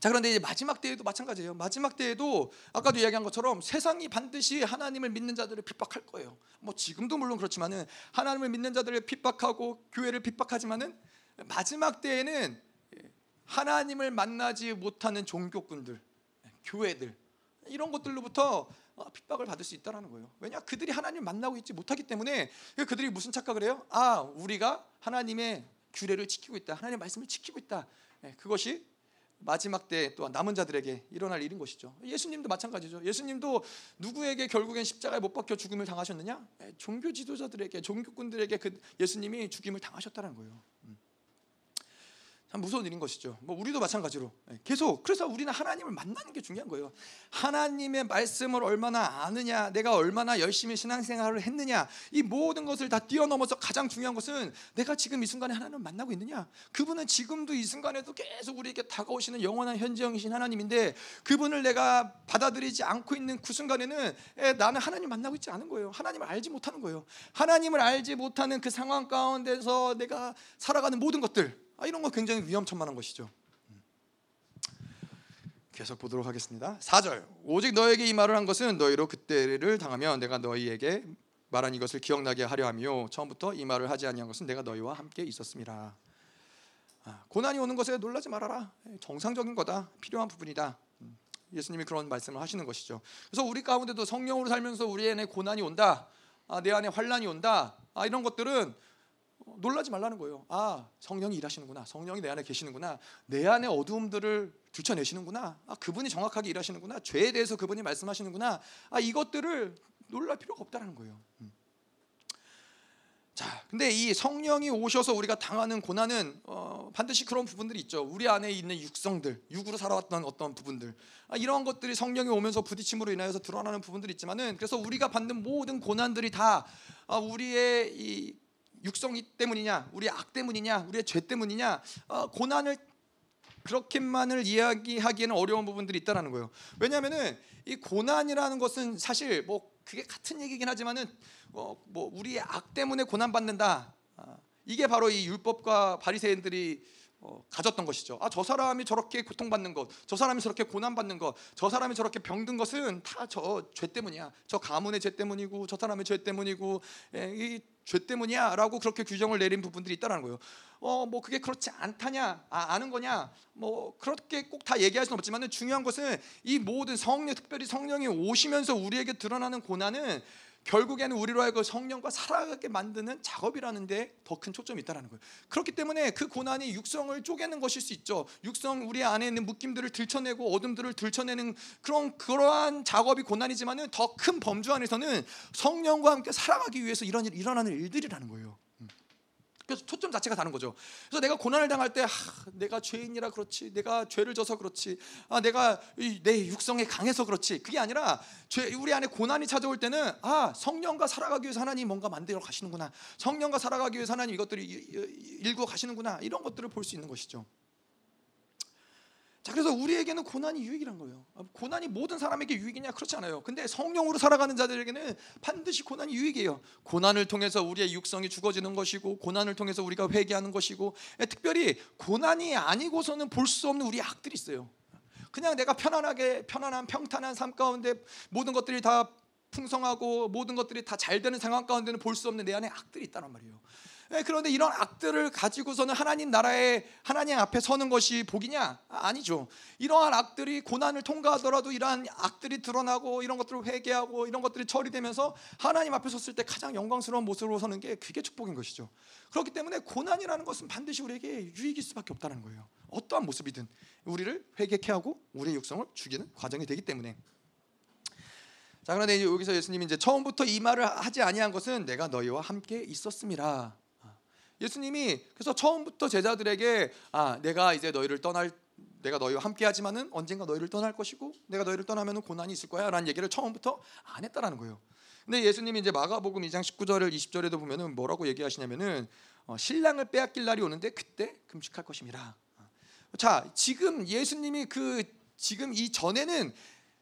자 그런데 이제 마지막 때에도 마찬가지예요. 마지막 때에도 아까도 이야기한 것처럼 세상이 반드시 하나님을 믿는 자들을 핍박할 거예요. 뭐 지금도 물론 그렇지만은 하나님을 믿는 자들을 핍박하고 교회를 핍박하지만은 마지막 때에는 하나님을 만나지 못하는 종교꾼들, 교회들 이런 것들로부터 어, 핍박을 받을 수 있다라는 거예요. 왜냐 그들이 하나님을 만나고 있지 못하기 때문에 그들이 무슨 착각을 해요? 아 우리가 하나님의 규례를 지키고 있다, 하나님의 말씀을 지키고 있다. 예, 그것이 마지막 때 또한 남은 자들에게 일어날 일인 것이죠. 예수님도 마찬가지죠. 예수님도 누구에게 결국엔 십자가에 못 박혀 죽음을 당하셨느냐? 예, 종교 지도자들에게, 종교꾼들에게 그 예수님이 죽임을 당하셨다는 거예요. 음. 참 무서운 일인 것이죠. 뭐 우리도 마찬가지로 예, 계속 그래서 우리는 하나님을 만나는 게 중요한 거예요. 하나님의 말씀을 얼마나 아느냐, 내가 얼마나 열심히 신앙생활을 했느냐, 이 모든 것을 다 뛰어넘어서 가장 중요한 것은 내가 지금 이 순간에 하나님을 만나고 있느냐. 그분은 지금도 이 순간에도 계속 우리에게 다가오시는 영원한 현지형이신 하나님인데 그분을 내가 받아들이지 않고 있는 그 순간에는 예, 나는 하나님 만나고 있지 않은 거예요. 하나님을 알지 못하는 거예요. 하나님을 알지 못하는 그 상황 가운데서 내가 살아가는 모든 것들 아, 이런 거 굉장히 위험천만한 것이죠. 계속 보도록 하겠습니다. 4절 오직 너에게 이 말을 한 것은 너희로 그때를 당하면 내가 너희에게 말한 이것을 기억나게 하려 하며 처음부터 이 말을 하지 아니한 것은 내가 너희와 함께 있었음이라. 아, 고난이 오는 것에 놀라지 말아라. 정상적인 거다. 필요한 부분이다. 음, 예수님이 그런 말씀을 하시는 것이죠. 그래서 우리 가운데도 성령으로 살면서 우리 안에 고난이 온다. 아, 내 안에 환란이 온다. 아, 이런 것들은 놀라지 말라는 거예요. 아, 성령이 일하시는구나. 성령이 내 안에 계시는구나. 내 안에 어두움들을 들춰내시는구나. 아, 그분이 정확하게 일하시는구나. 죄에 대해서 그분이 말씀하시는구나. 아, 이것들을 놀랄 필요가 없다는 거예요. 음. 자, 근데 이 성령이 오셔서 우리가 당하는 고난은 어, 반드시 그런 부분들이 있죠. 우리 안에 있는 육성들, 육으로 살아왔던 어떤 부분들, 아, 이런 것들이 성령이 오면서 부딪힘으로 인하여서 드러나는 부분들이 있지만은 그래서 우리가 받는 모든 고난들이 다 아, 우리의 이 육성이 때문이냐, 우리의 악 때문이냐, 우리의 죄 때문이냐, 어, 고난을 그렇게만을 이야기하기에는 어려운 부분들이 있다라는 거예요. 왜냐하면은 이 고난이라는 것은 사실 뭐 그게 같은 얘기긴 하지만은 어, 뭐 우리의 악 때문에 고난 받는다. 아, 이게 바로 이 율법과 바리새인들이 어, 가졌던 것이죠. 아, 저 사람이 저렇게 고통받는 것, 저 사람이 저렇게 고난받는 것, 저 사람이 저렇게 병든 것은 다 저 죄 때문이야. 저 가문의 죄 때문이고, 저 사람의 죄 때문이고, 예, 이 죄 때문이야라고 그렇게 규정을 내린 부분들이 있다라는 거예요. 어, 뭐 그게 그렇지 않다냐, 아, 아는 거냐, 뭐 그렇게 꼭 다 얘기할 수는 없지만은 중요한 것은 이 모든 성령, 특별히 성령이 오시면서 우리에게 드러나는 고난은 결국에는 우리로 하여금 성령과 살아가게 만드는 작업이라는 데 더 큰 초점이 있다는 거예요. 그렇기 때문에 그 고난이 육성을 쪼개는 것일 수 있죠. 육성 우리 안에 있는 묶임들을 들춰내고 어둠들을 들춰내는 그런 그러한 작업이 고난이지만은 더 큰 범주 안에서는 성령과 함께 살아가기 위해서 이런 일, 일어나는 일들이라는 거예요. 그래서 초점 자체가 다른 거죠. 그래서 내가 고난을 당할 때 아, 내가 죄인이라 그렇지, 내가 죄를 져서 그렇지, 아, 내가 내 육성에 강해서 그렇지. 그게 아니라 죄, 우리 안에 고난이 찾아올 때는 아 성령과 살아가기 위해서 하나님 뭔가 만들어 가시는구나. 성령과 살아가기 위해서 하나님 이것들을 일구 가시는구나. 이런 것들을 볼 수 있는 것이죠. 자 그래서 우리에게는 고난이 유익이란 거예요. 아, 고난이 모든 사람에게 유익이냐 그렇지 않아요. 근데 성령으로 살아가는 자들에게는 반드시 고난이 유익이에요. 고난을 통해서 우리의 육성이 죽어지는 것이고 고난을 통해서 우리가 회개하는 것이고 예, 특별히 고난이 아니고서는 볼 수 없는 우리 악들이 있어요. 그냥 내가 편안하게 편안한 평탄한 삶 가운데 모든 것들이 다 풍성하고 모든 것들이 다 잘 되는 상황 가운데는 볼 수 없는 내 안에 악들이 있다는 말이에요. 예, 그런데 이런 악들을 가지고서는 하나님 나라에 하나님 앞에 서는 것이 복이냐? 아니죠. 이러한 악들이 고난을 통과하더라도 이러한 악들이 드러나고 이런 것들을 회개하고 이런 것들이 처리되면서 하나님 앞에 섰을 때 가장 영광스러운 모습으로 서는 게 그게 축복인 것이죠. 그렇기 때문에 고난이라는 것은 반드시 우리에게 유익일 수밖에 없다는 거예요. 어떠한 모습이든 우리를 회개케 하고 우리의 육성을 죽이는 과정이 되기 때문에. 자 그런데 여기서 예수님이 이제 처음부터 이 말을 하지 아니한 것은 내가 너희와 함께 있었음이라. 예수님이 그래서 처음부터 제자들에게 아 내가 이제 너희를 떠날 내가 너희와 함께하지만은 언젠가 너희를 떠날 것이고 내가 너희를 떠나면은 고난이 있을 거야라는 얘기를 처음부터 안 했다라는 거예요. 근데 예수님이 이제 마가복음 2장 19절을 20절에도 보면은 뭐라고 얘기하시냐면은 어, 신랑을 빼앗길 날이 오는데 그때 금식할 것입니다. 자 지금 예수님이 그 지금 이 전에는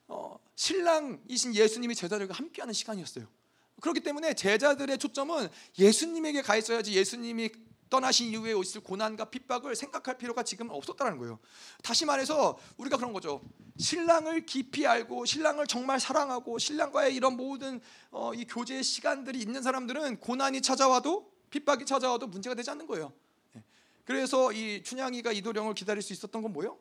어, 신랑이신 예수님이 제자들과 함께하는 시간이었어요. 그렇기 때문에 제자들의 초점은 예수님에게 가 있어야지 예수님이 떠나신 이후에 있을 고난과 핍박을 생각할 필요가 지금 없었다는 거예요. 다시 말해서 우리가 그런 거죠. 신랑을 깊이 알고 신랑을 정말 사랑하고 신랑과의 이런 모든 어, 이 교제의 시간들이 있는 사람들은 고난이 찾아와도 핍박이 찾아와도 문제가 되지 않는 거예요. 예. 그래서 이 춘향이가 이도령을 기다릴 수 있었던 건 뭐예요?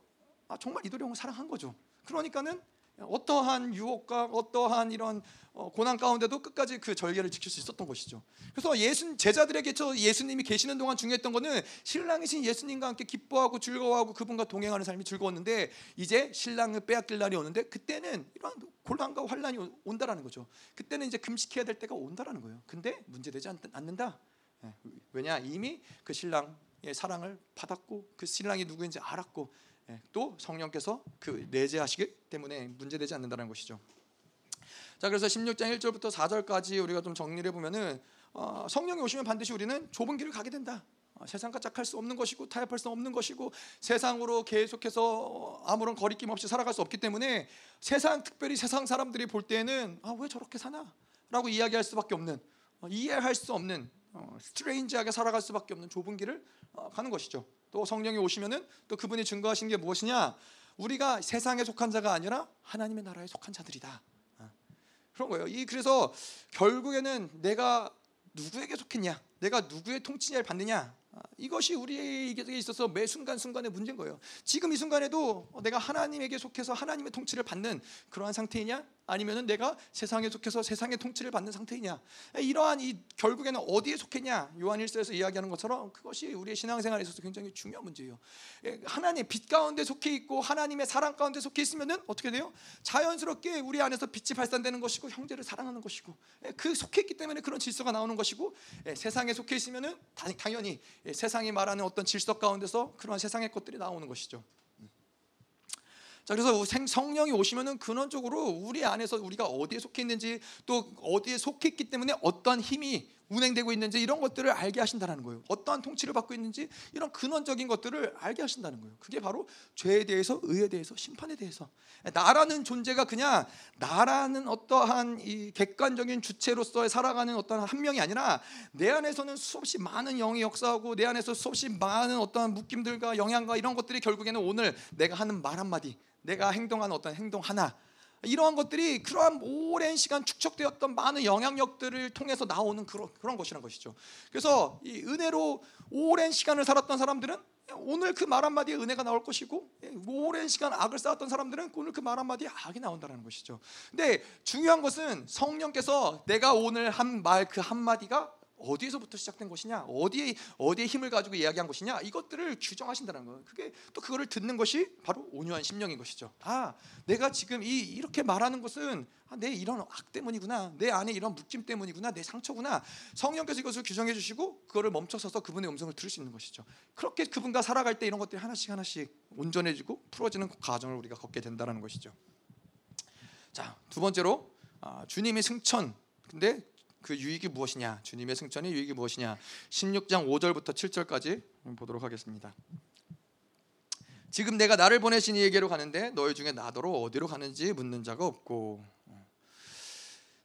아, 정말 이도령을 사랑한 거죠. 그러니까는 어떠한 유혹과 어떠한 이런 어, 고난 가운데도 끝까지 그 절개를 지킬 수 있었던 것이죠. 그래서 예수 제자들에게 저 예수님이 계시는 동안 중요했던 것은 신랑이신 예수님과 함께 기뻐하고 즐거워하고 그분과 동행하는 삶이 즐거웠는데 이제 신랑을 빼앗길 날이 오는데 그때는 이러한 곤란과 환란이 온다라는 거죠. 그때는 이제 금식해야 될 때가 온다라는 거예요. 근데 문제되지 않는다. 예, 왜냐 이미 그 신랑의 사랑을 받았고 그 신랑이 누구인지 알았고 예, 또 성령께서 그 내재하시기 때문에 문제되지 않는다는 것이죠. 자 그래서 16장 1절부터 4절까지 우리가 좀 정리를 해 보면은 어, 성령이 오시면 반드시 우리는 좁은 길을 가게 된다. 어, 세상과 짝할 수 없는 것이고 타협할 수 없는 것이고 세상으로 계속해서 아무런 거리낌 없이 살아갈 수 없기 때문에 세상 특별히 세상 사람들이 볼 때는 아 왜 저렇게 사나 라고 이야기할 수밖에 없는 어, 이해할 수 없는 어, 스트레인지하게 살아갈 수밖에 없는 좁은 길을 어, 가는 것이죠. 또 성령이 오시면은 또 그분이 증거하신 게 무엇이냐? 우리가 세상에 속한 자가 아니라 하나님의 나라에 속한 자들이다. 그런 거예요. 이 그래서 결국에는 내가 누구에게 속했냐, 내가 누구의 통치를 받느냐, 아, 이것이 우리에게 있어서 매 순간 순간의 문제인 거예요. 지금 이 순간에도 내가 하나님에게 속해서 하나님의 통치를 받는 그러한 상태이냐? 아니면은 내가 세상에 속해서 세상의 통치를 받는 상태이냐? 이러한 이 결국에는 어디에 속했냐? 요한일서에서 이야기하는 것처럼 그것이 우리의 신앙생활에 있어서 굉장히 중요한 문제예요. 예, 하나님 빛 가운데 속해 있고 하나님의 사랑 가운데 속해 있으면은 어떻게 돼요? 자연스럽게 우리 안에서 빛이 발산되는 것이고 형제를 사랑하는 것이고 예, 그 속해 있기 때문에 그런 질서가 나오는 것이고 예, 세상에 속해 있으면은 당연히 세상이 말하는 어떤 질서 가운데서 그런 세상의 것들이 나오는 것이죠. 자 그래서 성령이 오시면은 근원적으로 우리 안에서 우리가 어디에 속해 있는지 또 어디에 속해 있기 때문에 어떠한 힘이 운행되고 있는지 이런 것들을 알게 하신다는 거예요. 어떠한 통치를 받고 있는지 이런 근원적인 것들을 알게 하신다는 거예요. 그게 바로 죄에 대해서, 의에 대해서, 심판에 대해서. 나라는 존재가 그냥 나라는 어떠한 이 객관적인 주체로서 살아가는 어떤 한 명이 아니라 내 안에서는 수없이 많은 영이 역사하고 내 안에서 수없이 많은 어떠한 묶임들과 영향과 이런 것들이 결국에는 오늘 내가 하는 말 한마디, 내가 행동하는 어떤 행동 하나 이러한 것들이 그러한 오랜 시간 축적되었던 많은 영향력들을 통해서 나오는 그런, 그런 것이란 것이죠. 그래서 이 은혜로 오랜 시간을 살았던 사람들은 오늘 그 말 한마디에 은혜가 나올 것이고 오랜 시간 악을 쌓았던 사람들은 오늘 그 말 한마디에 악이 나온다는 것이죠. 근데 중요한 것은 성령께서 내가 오늘 한 말 그 한마디가 어디에서부터 시작된 것이냐, 어디에 어디에 힘을 가지고 이야기한 것이냐 이것들을 규정하신다는 거예요. 그게 또 그거를 듣는 것이 바로 온유한 심령인 것이죠. 아, 내가 지금 이 이렇게 말하는 것은 아, 내 이런 악 때문이구나, 내 안에 이런 묶임 때문이구나, 내 상처구나. 성령께서 이것을 규정해 주시고 그거를 멈춰서서 그분의 음성을 들을 수 있는 것이죠. 그렇게 그분과 살아갈 때 이런 것들이 하나씩 하나씩 온전해지고 풀어지는 과정을 우리가 걷게 된다는 것이죠. 자, 두 번째로 아, 주님의 승천. 근데 그 유익이 무엇이냐? 주님의 승천의 유익이 무엇이냐? 16장 5절부터 7절까지 보도록 하겠습니다. 지금 내가 나를 보내신 이에게로 가는데 너희 중에 나더러 어디로 가는지 묻는 자가 없고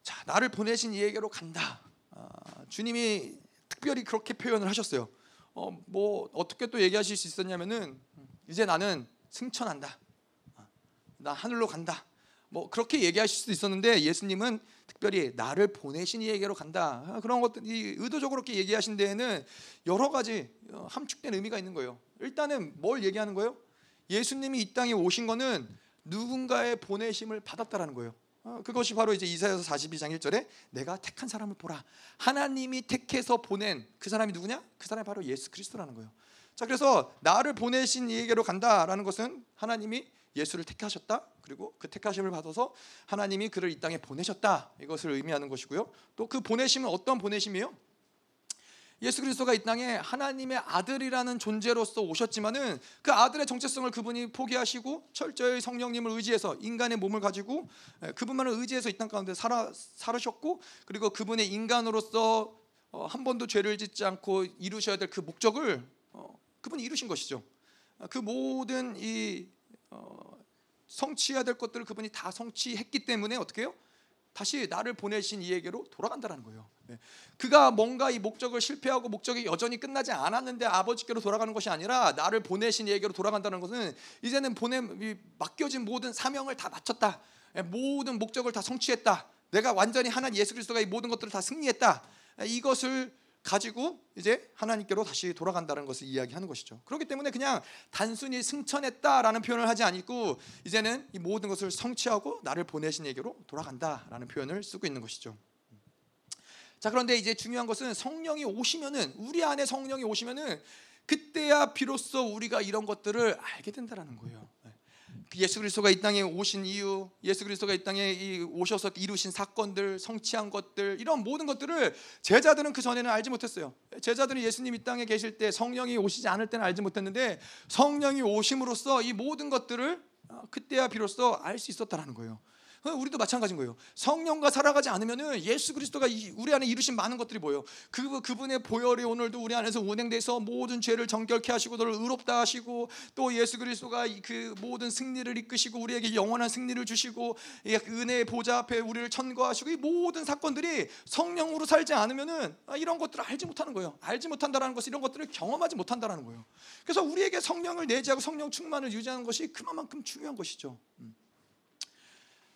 자 나를 보내신 이에게로 간다. 아, 주님이 특별히 그렇게 표현을 하셨어요. 어, 뭐 어떻게 또 얘기하실 수 있었냐면은 이제 나는 승천한다. 아, 나 하늘로 간다. 뭐 그렇게 얘기하실 수도 있었는데 예수님은 특별히 나를 보내신 이에게로 간다 아, 그런 것들이 의도적으로 그렇게 얘기하신 데에는 여러 가지 어, 함축된 의미가 있는 거예요. 일단은 뭘 얘기하는 거예요? 예수님이 이 땅에 오신 거는 누군가의 보내심을 받았다라는 거예요. 어, 그것이 바로 이제 이사야서 42장 1절에 내가 택한 사람을 보라. 하나님이 택해서 보낸 그 사람이 누구냐? 그 사람이 바로 예수 그리스도라는 거예요. 자, 그래서 나를 보내신 이에게로 간다라는 것은 하나님이 예수를 택하셨다. 그리고 그 택하심을 받아서 하나님이 그를 이 땅에 보내셨다. 이것을 의미하는 것이고요. 또 그 보내심은 어떤 보내심이에요? 예수 그리스도가 이 땅에 하나님의 아들이라는 존재로서 오셨지만은 그 아들의 정체성을 그분이 포기하시고 철저히 성령님을 의지해서 인간의 몸을 가지고 예, 그분만을 의지해서 이 땅 가운데 살아 살으셨고 그리고 그분의 인간으로서 어, 한 번도 죄를 짓지 않고 이루셔야 될 그 목적을 어, 그분이 이루신 것이죠. 그 모든 이 어, 성취해야 될 것들을 그분이 다 성취했기 때문에 어떻게 해요? 다시 나를 보내신 이에게로 돌아간다는 거예요. 네. 그가 뭔가 이 목적을 실패하고 목적이 여전히 끝나지 않았는데 아버지께로 돌아가는 것이 아니라 나를 보내신 이에게로 돌아간다는 것은 이제는 보내 맡겨진 모든 사명을 다 마쳤다. 예, 모든 목적을 다 성취했다. 내가 완전히 하나님 예수 그리스도가 이 모든 것들을 다 승리했다. 예, 이것을 가지고 이제 하나님께로 다시 돌아간다는 것을 이야기하는 것이죠. 그렇기 때문에 그냥 단순히 승천했다라는 표현을 하지 않고 이제는 이 모든 것을 성취하고 나를 보내신 에게로 돌아간다라는 표현을 쓰고 있는 것이죠. 자 그런데 이제 중요한 것은 성령이 오시면은 우리 안에 성령이 오시면은 그때야 비로소 우리가 이런 것들을 알게 된다라는 거예요. 예수 그리스도가 이 땅에 오신 이유, 예수 그리스도가 이 땅에 오셔서 이루신 사건들, 성취한 것들 이런 모든 것들을 제자들은 그 전에는 알지 못했어요. 제자들은 예수님 이 땅에 계실 때 성령이 오시지 않을 때는 알지 못했는데 성령이 오심으로써 이 모든 것들을 어, 그때야 비로소 알 수 있었다라는 거예요. 우리도 마찬가지인 거예요. 성령과 살아가지 않으면은 예수 그리스도가 우리 안에 이루신 많은 것들이 뭐예요? 그 그분의 보혈이 오늘도 우리 안에서 운행돼서 모든 죄를 정결케 하시고 너를 의롭다 하시고 또 예수 그리스도가 그 모든 승리를 이끄시고 우리에게 영원한 승리를 주시고 은혜의 보좌 앞에 우리를 천거하시고 이 모든 사건들이 성령으로 살지 않으면은 아, 이런 것들을 알지 못하는 거예요. 알지 못한다라는 것은 이런 것들을 경험하지 못한다라는 거예요. 그래서 우리에게 성령을 내재하고 성령 충만을 유지하는 것이 그만큼 중요한 것이죠. 음.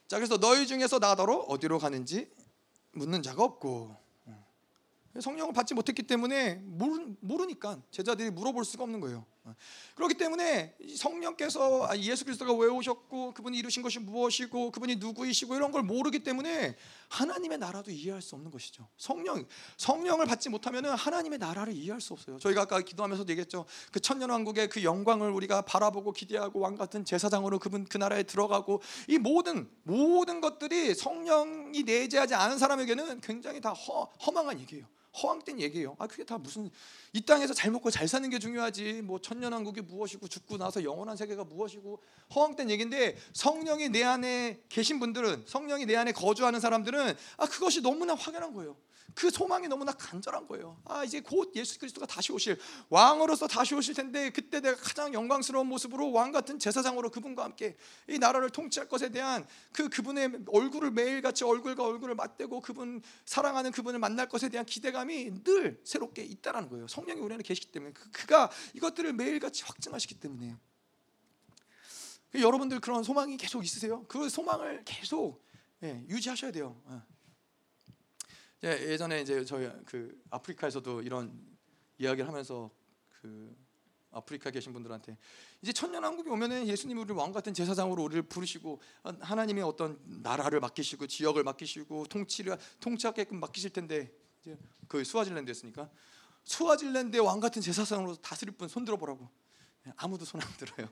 자 그래서 너희 중에서 나더러 어디로 가는지 묻는 자가 없고 성령을 받지 못했기 때문에 모르, 니까 제자들이 물어볼 수가 없는 거예요. 그렇기 때문에 성령께서 아, 예수 그리스도가 왜 오셨고 그분이 이루신 것이 무엇이고 그분이 누구이시고 이런 걸 모르기 때문에 하나님의 나라도 이해할 수 없는 것이죠. 성령 성령을 받지 못하면은 하나님의 나라를 이해할 수 없어요. 저희가 아까 기도하면서도 얘기했죠. 그 천년 왕국의 그 영광을 우리가 바라보고 기대하고 왕 같은 제사장으로 그분 그 나라에 들어가고 이 모든 모든 것들이 성령이 내재하지 않은 사람에게는 굉장히 다 허, 허망한 얘기예요. 허황된 얘기예요. 아 그게 다 무슨 이 땅에서 잘 먹고 잘 사는 게 중요하지. 뭐 천년왕국이 무엇이고 죽고 나서 영원한 세계가 무엇이고 허황된 얘기인데 성령이 내 안에 계신 분들은 성령이 내 안에 거주하는 사람들은 아 그것이 너무나 확연한 거예요. 그 소망이 너무나 간절한 거예요. 아 이제 곧 예수 그리스도가 다시 오실 왕으로서 다시 오실 텐데 그때 내가 가장 영광스러운 모습으로 왕 같은 제사장으로 그분과 함께 이 나라를 통치할 것에 대한 그 그분의 얼굴을 매일 같이 얼굴과 얼굴을 맞대고 그분 사랑하는 그분을 만날 것에 대한 기대감이 늘 새롭게 있다라는 거예요. 성령이 우리 안에 계시기 때문에 그, 그가 이것들을 매일 같이 확증하시기 때문에 여러분들 그런 소망이 계속 있으세요? 그 소망을 계속 예, 유지하셔야 돼요. 예. 예, 예전에 이제 저희 그 아프리카에서도 이런 이야기를 하면서 그 아프리카 계신 분들한테 이제 천년 왕국이 오면은 예수님이 우리 왕 같은 제사장으로 우리를 부르시고 하나님의 어떤 나라를 맡기시고 지역을 맡기시고 통치를 통치하게끔 맡기실 텐데 이제 그 스와질랜드였으니까 스와질랜드의 왕 같은 제사장으로 다스릴 분 손 들어 보라고 아무도 손 안 들어요.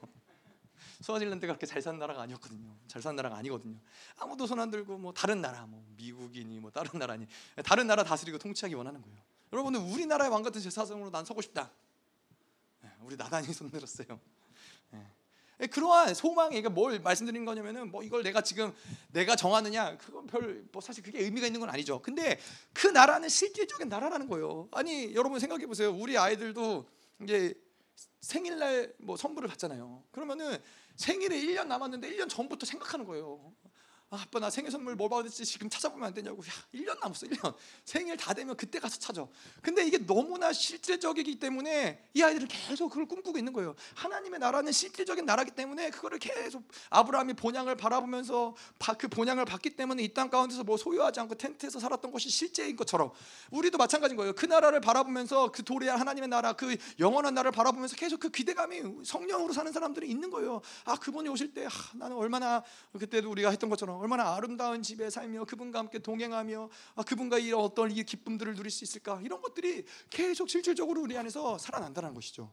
스와질랜드가 그렇게 잘 사는 나라가 아니었거든요. 잘 사는 나라가 아니거든요. 아무도 손 안 들고 뭐 다른 나라, 뭐 미국이니 뭐 다른 나라니 다른 나라 다스리고 통치하기 원하는 거예요. 여러분들 우리나라의 왕 같은 제사장으로 난 서고 싶다. 네, 우리 나단이 손 들었어요. 네. 네, 그러한 소망이 뭘 말씀드린 거냐면은 뭐 이걸 내가 지금 내가 정하느냐 그건 별 뭐 사실 그게 의미가 있는 건 아니죠. 근데 그 나라는 실질적인 나라라는 거예요. 아니 여러분 생각해 보세요. 우리 아이들도 이제 생일날 뭐 선물을 받잖아요. 그러면은 생일에 1년 남았는데 1년 전부터 생각하는 거예요. 아, 아빠 나 생일 선물 뭐 받을지 지금 찾아보면 안 되냐고. 야, 1년 남았어. 1년. 생일 다 되면 그때 가서 찾아. 근데 이게 너무나 실질적이기 때문에 이 아이들은 계속 그걸 꿈꾸고 있는 거예요. 하나님의 나라는 실질적인 나라기 때문에 그거를 계속 아브라함이 본향을 바라보면서 그 본향을 받기 때문에 이 땅 가운데서 뭐 소유하지 않고 텐트에서 살았던 것이 실제인 것처럼 우리도 마찬가지인 거예요. 그 나라를 바라보면서 그 도리의 하나님의 나라 그 영원한 나라를 바라보면서 계속 그 기대감이 성령으로 사는 사람들이 있는 거예요. 아, 그분이 오실 때 아, 나는 얼마나 그때도 우리가 했던 것처럼 얼마나 아름다운 집에 살며 그분과 함께 동행하며 아, 그분과 이런 어떤 이 기쁨들을 누릴 수 있을까 이런 것들이 계속 실질적으로 우리 안에서 살아난다는 것이죠.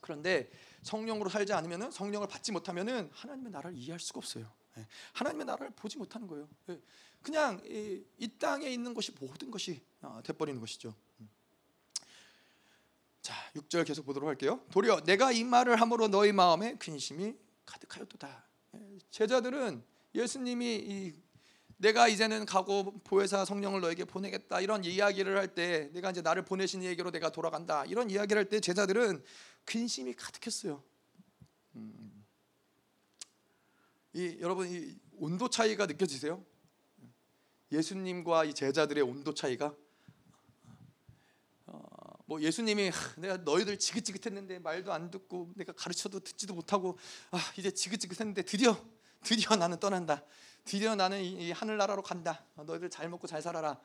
그런데 성령으로 살지 않으면 성령을 받지 못하면 하나님의 나라를 이해할 수가 없어요. 예, 하나님의 나라를 보지 못하는 거예요. 예, 그냥 이, 이 땅에 있는 것이 모든 것이 아, 돼버리는 것이죠. 음. 자, 6절 계속 보도록 할게요. 도리어 내가 이 말을 함으로 너희 마음에 근심이 가득하였도다. 예, 제자들은 예수님이 이 내가 이제는 가고 보혜사 성령을 너에게 보내겠다 이런 이야기를 할 때 내가 이제 나를 보내신 얘기로 내가 돌아간다 이런 이야기를 할 때 제자들은 근심이 가득했어요. 음. 이 여러분 이 온도 차이가 느껴지세요? 예수님과 이 제자들의 온도 차이가 어, 뭐 예수님이 내가 너희들 지긋지긋했는데 말도 안 듣고 내가 가르쳐도 듣지도 못하고 아 이제 지긋지긋했는데 드디어 드디어 나는 떠난다. 드디어 나는 이 하늘나라로 간다. 너희들 잘 먹고 잘 살아라.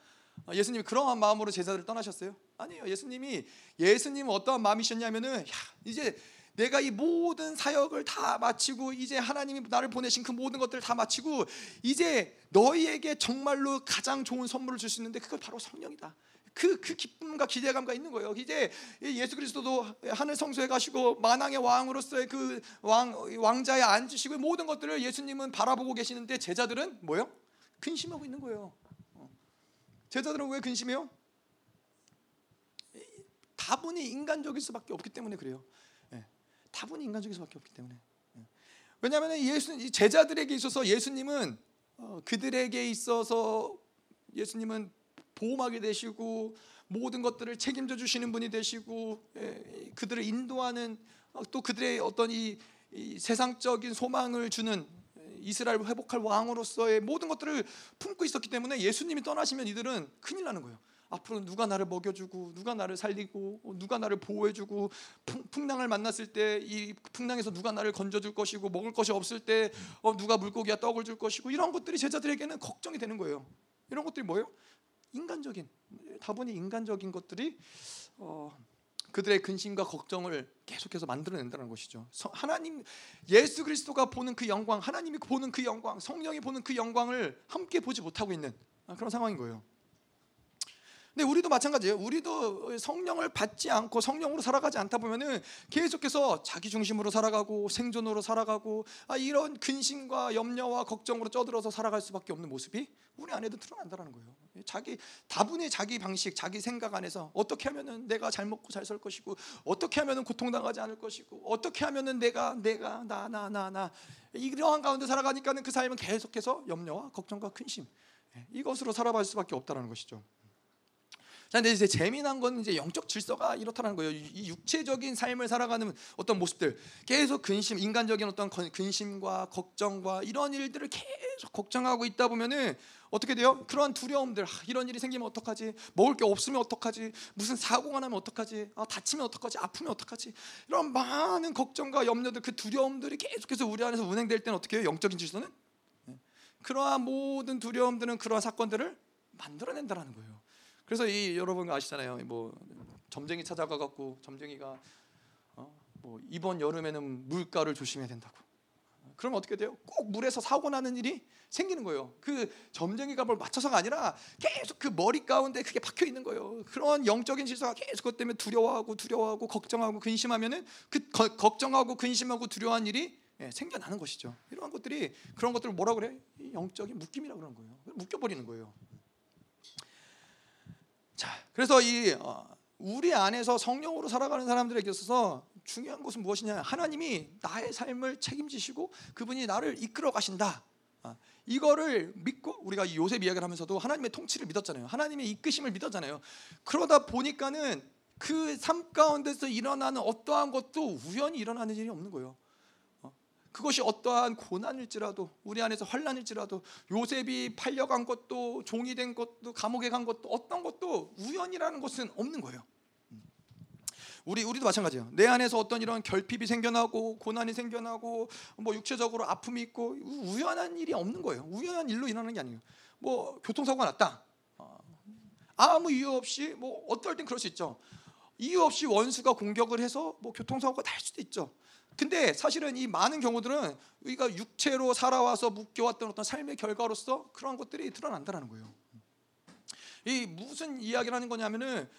어, 예수님이 그러한 마음으로 제자들을 떠나셨어요? 아니에요. 예수님이 예수님은 어떠한 마음이셨냐면은 야, 이제 내가 이 모든 사역을 다 마치고 이제 하나님이 나를 보내신 그 모든 것들을 다 마치고 이제 너희에게 정말로 가장 좋은 선물을 줄 수 있는데 그걸 바로 성령이다. 그, 그 기쁨과 기대감과 있는 거예요. 이제 예수 그리스도도 하늘 성소에 가시고 만왕의 왕으로서의 그 왕, 왕자에 앉으시고 모든 것들을 예수님은 바라보고 계시는데 제자들은 뭐요? 근심하고 있는 거예요. 어. 제자들은 왜 근심해요? 다분히 인간적일 수밖에 없기 때문에 그래요. 다분히 인간적일 수밖에 없기 때문에. 예. 왜냐하면 예수 제자들에게 있어서 예수님은 어, 그들에게 있어서 예수님은 보호막이 되시고 모든 것들을 책임져 주시는 분이 되시고 예, 그들을 인도하는 어, 또 그들의 어떤 이, 이 세상적인 소망을 주는 이스라엘 회복할 왕으로서의 모든 것들을 품고 있었기 때문에 예수님이 떠나시면 이들은 큰일 나는 거예요. 앞으로 누가 나를 먹여주고 누가 나를 살리고 어, 누가 나를 보호해주고 풍 랑을 만났을 때 이 풍랑에서 누가 나를 건져줄 것이고 먹을 것이 없을 때 어, 누가 물고기와 떡을 줄 것이고 이런 것들이 제자들에게는 걱정이 되는 거예요. 이런 것들이 뭐예요? 인간적인 다분히 인간적인 것들이 어, 그들의 근심과 걱정을 계속해서 만들어낸다는 것이죠. 하나님 예수 그리스도가 보는 그 영광, 하나님이 보는 그 영광, 성령이 보는 그 영광을 함께 보지 못하고 있는 그런 상황인 거예요. 근데 우리도 마찬가지예요. 우리도 성령을 받지 않고 성령으로 살아가지 않다 보면은 계속해서 자기 중심으로 살아가고 생존으로 살아가고 아, 이런 근심과 염려와 걱정으로 쪄들어서 살아갈 수밖에 없는 모습이 우리 안에도 드러난다는 거예요. 자기 다분히 자기 방식, 자기 생각 안에서 어떻게 하면은 내가 잘 먹고 잘 살 것이고 어떻게 하면은 고통당하지 않을 것이고 어떻게 하면은 내가 내가 나 나 나 나 이러한 가운데 살아가니까는 그 삶은 계속해서 염려와 걱정과 근심 예, 이것으로 살아갈 수밖에 없다는 것이죠. 자, 근데 이제 재미난 건 이제 영적 질서가 이렇다는 거예요. 이 육체적인 삶을 살아가는 어떤 모습들, 계속 근심, 인간적인 어떤 근심과 걱정과 이런 일들을 계속 걱정하고 있다 보면은 어떻게 돼요? 그러한 두려움들, 아, 이런 일이 생기면 어떡하지? 먹을 게 없으면 어떡하지? 무슨 사고가 나면 어떡하지? 아, 다치면 어떡하지? 아프면 어떡하지? 이런 많은 걱정과 염려들, 그 두려움들이 계속해서 우리 안에서 운행될 때는 어떻게 해요? 영적인 질서는? 네. 그러한 모든 두려움들은 그러한 사건들을 만들어낸다라는 거예요. 그래서 이 여러분 아시잖아요. 뭐 점쟁이 찾아가 갖고 점쟁이가 어, 뭐 이번 여름에는 물가를 조심해야 된다고. 그럼 어떻게 돼요? 꼭 물에서 사고 나는 일이 생기는 거예요. 그 점쟁이가 뭘 맞춰서가 아니라 계속 그 머리 가운데 그게 박혀 있는 거예요. 그런 영적인 질서가 계속 그것 때문에 두려워하고 두려워하고 걱정하고 근심하면은 그 거, 걱정하고 근심하고 두려워한 일이 예, 생겨나는 것이죠. 이러한 것들이 그런 것들을 뭐라 그래? 영적인 묶임이라고 그러는 거예요. 묶여 버리는 거예요. 자, 그래서 이 어, 우리 안에서 성령으로 살아가는 사람들에게 있어서 중요한 것은 무엇이냐? 하나님이 나의 삶을 책임지시고 그분이 나를 이끌어 가신다. 아, 이거를 믿고 우리가 요셉 이야기를 하면서도 하나님의 통치를 믿었잖아요. 하나님의 이끄심을 믿었잖아요. 그러다 보니까는 그 삶 가운데서 일어나는 어떠한 것도 우연히 일어나는 일이 없는 거예요. 그것이 어떠한 고난일지라도 우리 안에서 환란일지라도 요셉이 팔려간 것도 종이 된 것도 감옥에 간 것도 어떤 것도 우연이라는 것은 없는 거예요. 우리 우리도 마찬가지예요. 내 안에서 어떤 이런 결핍이 생겨나고 고난이 생겨나고 뭐 육체적으로 아픔이 있고 우연한 일이 없는 거예요. 우연한 일로 일어나는 게 아니에요. 뭐 교통사고가 났다. 어, 아무 이유 없이 뭐 어떨 땐 그럴 수 있죠. 이유 없이 원수가 공격을 해서 뭐 교통사고가 날 수도 있죠. 근데 사실은 이 많은 경우들은 우리가 육체로 살아와서 묶여왔던 어떤 삶의 결과로서 그런 것들이 드러난다는 거예요. 이 무슨 이야기를 하는 거냐면은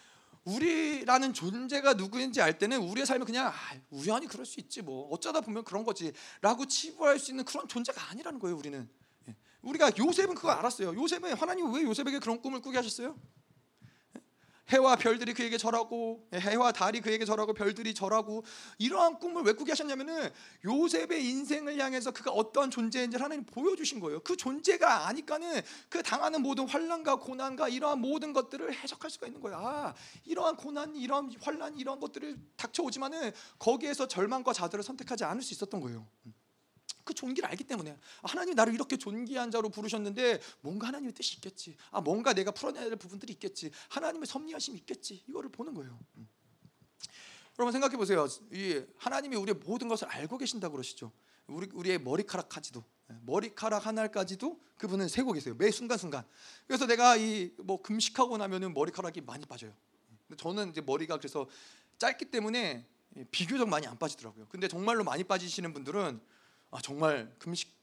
우리라는 존재가 누구인지 알 때는 우리의 삶은 그냥 아, 우연히 그럴 수 있지 뭐 어쩌다 보면 그런 거지라고 치부할 수 있는 그런 존재가 아니라는 거예요. 우리는 예. 우리가 요셉은 그거 알았어요. 요셉은 하나님 왜 요셉에게 그런 꿈을 꾸게 하셨어요? 해와 별들이 그에게 절하고 해와 달이 그에게 절하고 별들이 절하고 이러한 꿈을 왜 꾸게 하셨냐면은 요셉의 인생을 향해서 그가 어떤 존재인지 하나님 보여주신 거예요. 그 존재가 아니까는 그 당하는 모든 환란과 고난과 이러한 모든 것들을 해석할 수가 있는 거야. 아, 이러한 고난, 이러한 환란, 이러한 것들을 닥쳐오지만은 거기에서 절망과 자들을 선택하지 않을 수 있었던 거예요. 그 존귀를 알기 때문에 하나님 나를 이렇게 존귀한 자로 부르셨는데 뭔가 하나님의 뜻이 있겠지. 아 뭔가 내가 풀어내야 될 부분들이 있겠지. 하나님의 섭리하심이 있겠지. 이거를 보는 거예요. 음. 여러분 생각해 보세요. 이 하나님이 우리의 모든 것을 알고 계신다 그러시죠. 우리 우리의 머리카락까지도 머리카락 하나까지도 그분은 세고 계세요. 매 순간 순간. 그래서 내가 이 뭐 금식하고 나면은 머리카락이 많이 빠져요. 근데 저는 이제 머리가 그래서 짧기 때문에 비교적 많이 안 빠지더라고요. 근데 정말로 많이 빠지시는 분들은 아 정말 금식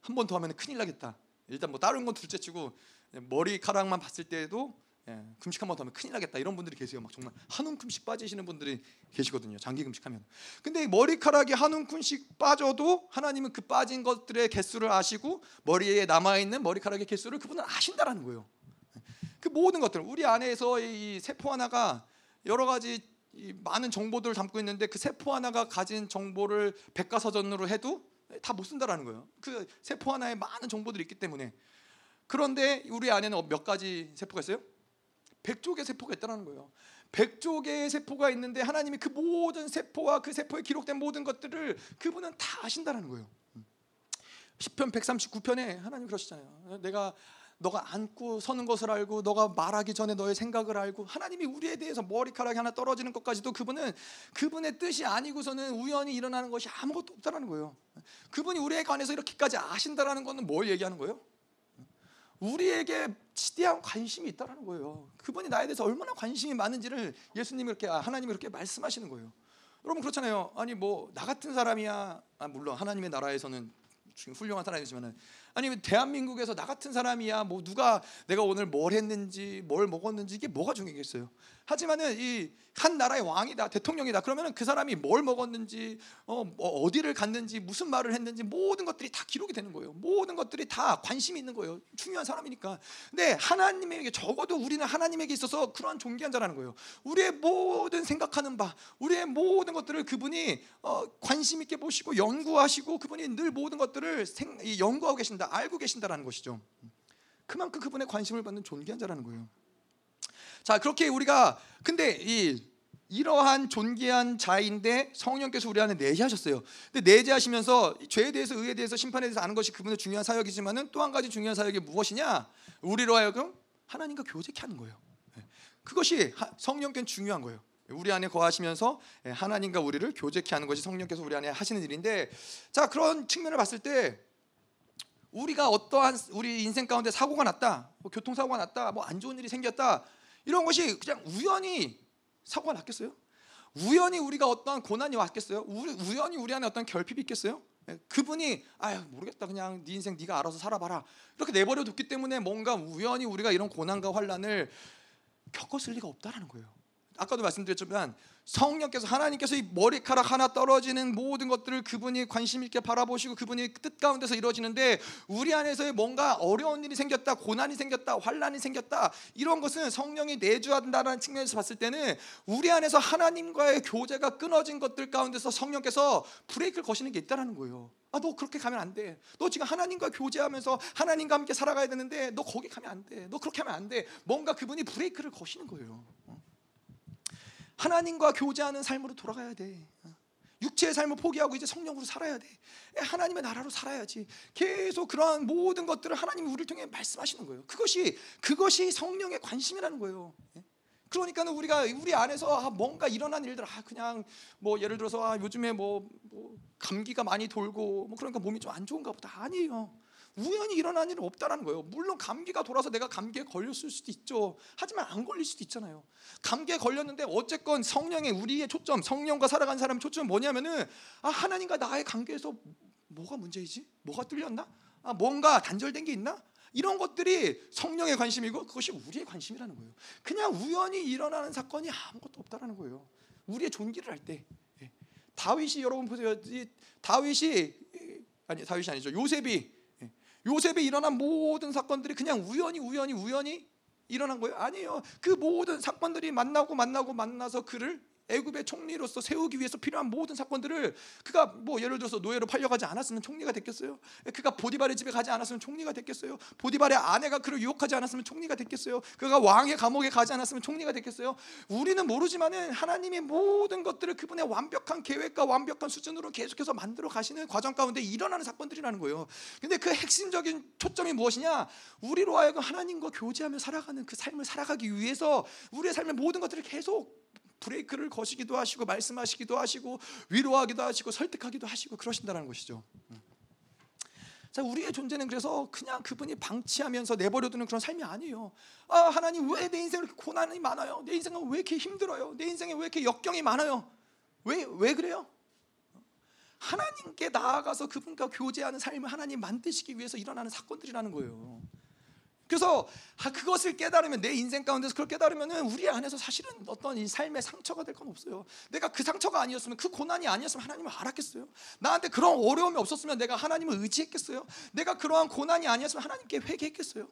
한 번 더 하면 큰일 나겠다. 일단 뭐 다른 건 둘째치고 머리카락만 봤을 때도 예, 금식 한 번 더 하면 큰일 나겠다 이런 분들이 계세요. 막 정말 한 움큼씩 빠지시는 분들이 계시거든요. 장기 금식하면. 근데 머리카락이 한 움큼씩 빠져도 하나님은 그 빠진 것들의 개수를 아시고 머리에 남아 있는 머리카락의 개수를 그분은 아신다라는 거예요. 그 모든 것들 우리 안에서 이 세포 하나가 여러 가지 많은 정보들을 담고 있는데 그 세포 하나가 가진 정보를 백과사전으로 해도 다 못 쓴다라는 거예요. 그 세포 하나에 많은 정보들이 있기 때문에 그런데 우리 안에는 몇 가지 세포가 있어요? 백조 개 세포가 있다는 거예요. 백조 개의 세포가 있는데 하나님이 그 모든 세포와 그 세포에 기록된 모든 것들을 그분은 다 아신다는 거예요. 시편 139편에 하나님 그러시잖아요. 내가 너가 앉고 서는 것을 알고 너가 말하기 전에 너의 생각을 알고 하나님이 우리에 대해서 머리카락이 하나 떨어지는 것까지도 그분은 그분의 뜻이 아니고서는 우연히 일어나는 것이 아무것도 없다라는 거예요. 그분이 우리에 관해서 이렇게까지 아신다라는 것은 뭘 얘기하는 거예요? 우리에게 지대한 관심이 있다라는 거예요. 그분이 나에 대해서 얼마나 관심이 많은지를 예수님이 이렇게 아, 하나님이 이렇게 말씀하시는 거예요. 여러분 그렇잖아요. 아니 뭐 나 같은 사람이야. 아, 물론 하나님의 나라에서는 훌륭한 사람이지만은 아니면 대한민국에서 나 같은 사람이야 뭐 누가 내가 오늘 뭘 했는지 뭘 먹었는지 이게 뭐가 중요겠어요. 하지만은 이 한 나라의 왕이다 대통령이다 그러면은 그 사람이 뭘 먹었는지 어, 뭐 어디를 갔는지 무슨 말을 했는지 모든 것들이 다 기록이 되는 거예요. 모든 것들이 다 관심이 있는 거예요. 중요한 사람이니까. 근데 하나님에게 적어도 우리는 하나님에게 있어서 그러한 존귀한 자라는 거예요. 우리의 모든 생각하는 바, 우리의 모든 것들을 그분이 어, 관심 있게 보시고 연구하시고 그분이 늘 모든 것들을 생, 연구하고 계신다, 알고 계신다라는 것이죠. 그만큼 그분의 관심을 받는 존귀한 자라는 거예요. 자 그렇게 우리가 근데 이 이러한 존귀한 자인데 성령께서 우리 안에 내재하셨어요. 근데 내재하시면서 죄에 대해서 의에 대해서 심판에 대해서 아는 것이 그분의 중요한 사역이지만은 또 한 가지 중요한 사역이 무엇이냐? 우리로 하여금 하나님과 교제케 하는 거예요. 예. 그것이 성령께는 중요한 거예요. 우리 안에 거하시면서 예, 하나님과 우리를 교제케 하는 것이 성령께서 우리 안에 하시는 일인데 자 그런 측면을 봤을 때 우리가 어떠한 우리 인생 가운데 사고가 났다, 뭐 교통사고가 났다, 뭐 안 좋은 일이 생겼다 이런 것이 그냥 우연히 사고가 났겠어요? 우연히 우리가 어떠한 고난이 왔겠어요? 우연히 우리 안에 어떤 결핍이 있겠어요? 예, 그분이 아유 모르겠다 그냥 네 인생 네가 알아서 살아봐라 이렇게 내버려 뒀기 때문에 뭔가 우연히 우리가 이런 고난과 환란을 겪었을 리가 없다라는 거예요. 아까도 말씀드렸지만 성령께서 하나님께서 이 머리카락 하나 떨어지는 모든 것들을 그분이 관심 있게 바라보시고 그분이 뜻 가운데서 이루어지는데 우리 안에서 뭔가 어려운 일이 생겼다, 고난이 생겼다, 환란이 생겼다 이런 것은 성령이 내주한다는 측면에서 봤을 때는 우리 안에서 하나님과의 교제가 끊어진 것들 가운데서 성령께서 브레이크를 거시는 게 있다라는 거예요. 아, 너 그렇게 가면 안 돼. 너 지금 하나님과 교제하면서 하나님과 함께 살아가야 되는데 너 거기 가면 안 돼. 너 그렇게 하면 안 돼. 뭔가 그분이 브레이크를 거시는 거예요. 하나님과 교제하는 삶으로 돌아가야 돼. 육체의 삶을 포기하고 이제 성령으로 살아야 돼. 하나님의 나라로 살아야지. 계속 그러한 모든 것들을 하나님이 우리를 통해 말씀하시는 거예요. 그것이 그것이 성령의 관심이라는 거예요. 그러니까는 우리가 우리 안에서 아, 뭔가 일어난 일들 아 그냥 뭐 예를 들어서 아, 요즘에 뭐, 뭐 감기가 많이 돌고 뭐 그러니까 몸이 좀 안 좋은가 보다 아니에요. 우연히 일어난 일은 없다라는 거예요. 물론 감기가 돌아서 내가 감기에 걸렸을 수도 있죠. 하지만 안 걸릴 수도 있잖아요. 감기에 걸렸는데 어쨌건 성령의 우리의 초점, 성령과 살아간 사람의 초점은 뭐냐면은 아 하나님과 나의 관계에서 뭐가 문제이지? 뭐가 뚫렸나? 아 뭔가 단절된 게 있나? 이런 것들이 성령의 관심이고 그것이 우리의 관심이라는 거예요. 그냥 우연히 일어나는 사건이 아무것도 없다라는 거예요. 우리의 존귀를 할 때. 예. 다윗이 여러분 보세요. 다윗이 아니 다윗이 아니죠. 요셉이 요셉에 일어난 모든 사건들이 그냥 우연히 우연히 우연히 일어난 거예요? 아니에요. 그 모든 사건들이 만나고 만나고 만나서 그를 애굽의 총리로서 세우기 위해서 필요한 모든 사건들을 그가 뭐 예를 들어서 노예로 팔려가지 않았으면 총리가 됐겠어요? 그가 보디발의 집에 가지 않았으면 총리가 됐겠어요? 보디발의 아내가 그를 유혹하지 않았으면 총리가 됐겠어요? 그가 왕의 감옥에 가지 않았으면 총리가 됐겠어요? 우리는 모르지만은 하나님의 모든 것들을 그분의 완벽한 계획과 완벽한 수준으로 계속해서 만들어 가시는 과정 가운데 일어나는 사건들이라는 거예요. 근데 그 핵심적인 초점이 무엇이냐? 우리로 하여금 하나님과 교제하며 살아가는 그 삶을 살아가기 위해서 우리의 삶의 모든 것들을 계속 브레이크를 거시기도 하시고 말씀하시기도 하시고 위로하기도 하시고 설득하기도 하시고 그러신다는 것이죠. 자, 우리의 존재는 그래서 그냥 그분이 방치하면서 내버려두는 그런 삶이 아니에요. 아, 하나님 왜 내 인생에 이렇게 고난이 많아요? 내 인생은 왜 이렇게 힘들어요? 내 인생에 왜 이렇게 역경이 많아요? 왜 왜 그래요? 하나님께 나아가서 그분과 교제하는 삶을 하나님 만드시기 위해서 일어나는 사건들이라는 거예요. 그래서 아, 그것을 깨달으면 내 인생 가운데서 그걸 깨달으면 우리 안에서 사실은 어떤 이 삶의 상처가 될 건 없어요. 내가 그 상처가 아니었으면 그 고난이 아니었으면 하나님을 알았겠어요. 나한테 그런 어려움이 없었으면 내가 하나님을 의지했겠어요. 내가 그러한 고난이 아니었으면 하나님께 회개했겠어요.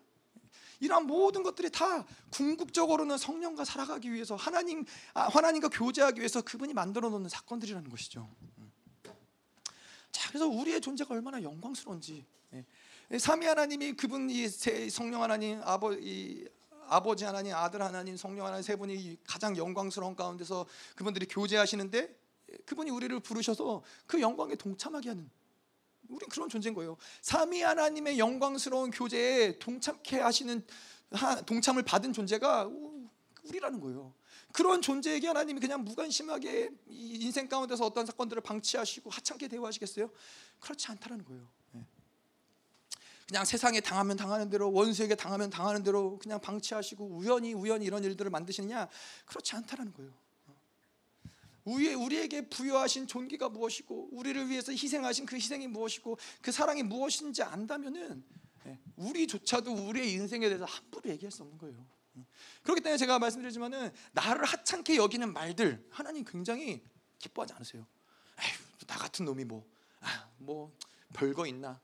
이러한 모든 것들이 다 궁극적으로는 성령과 살아가기 위해서 하나님 아, 하나님과 교제하기 위해서 그분이 만들어 놓는 사건들이라는 것이죠. 자, 그래서 우리의 존재가 얼마나 영광스러운지. 예. 삼위 하나님이 그분 이 성령 하나님 아버 이 아버지 하나님 아들 하나님 성령 하나님 세 분이 가장 영광스러운 가운데서 그분들이 교제하시는데 그분이 우리를 부르셔서 그 영광에 동참하게 하는 우린 그런 존재인 거예요. 삼위 하나님의 영광스러운 교제에 동참케 하시는 동참을 받은 존재가 우리라는 거예요. 그런 존재에게 하나님이 그냥 무관심하게 인생 가운데서 어떤 사건들을 방치하시고 하찮게 대우하시겠어요? 그렇지 않다는 거예요. 그냥 세상에 당하면 당하는 대로 원수에게 당하면 당하는 대로 그냥 방치하시고 우연히 우연히 이런 일들을 만드시느냐 그렇지 않다라는 거예요. 우리, 우리에게 부여하신 존귀가 무엇이고 우리를 위해서 희생하신 그 희생이 무엇이고 그 사랑이 무엇인지 안다면은 예, 우리조차도 우리의 인생에 대해서 함부로 얘기할 수 없는 거예요. 그렇기 때문에 제가 말씀드리지만은 나를 하찮게 여기는 말들 하나님 굉장히 기뻐하지 않으세요. 에휴, 나 같은 놈이 뭐, 아, 뭐 별거 있나?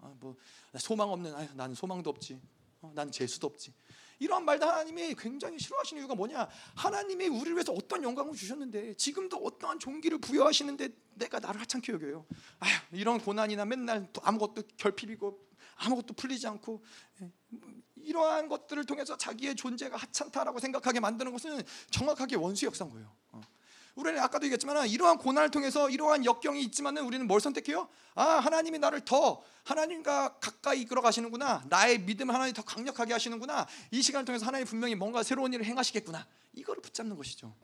아, 뭐 소망 없는 아유, 나는 소망도 없지. 어, 난 재수도 없지. 이러한 말도 하나님이 굉장히 싫어하시는 이유가 뭐냐? 하나님이 우리를 위해서 어떤 영광을 주셨는데 지금도 어떠한 종기를 부여하시는데 내가 나를 하찮게 여겨요. 아휴, 이런 고난이나 맨날 아무것도 결핍이고 아무것도 풀리지 않고 예, 이러한 것들을 통해서 자기의 존재가 하찮다라고 생각하게 만드는 것은 정확하게 원수 역사인 거예요. 어. 우리는 아까도 얘기했지만 이러한 고난을 통해서 이러한 역경이 있지만은 우리는 뭘 선택해요? 아 하나님이 나를 더 하나님과 가까이 이끌어 가시는구나. 나의 믿음 하나님 더 강력하게 하시는구나. 이 시간을 통해서 하나님 분명히 뭔가 새로운 일을 행하시겠구나. 이거를 붙잡는 것이죠.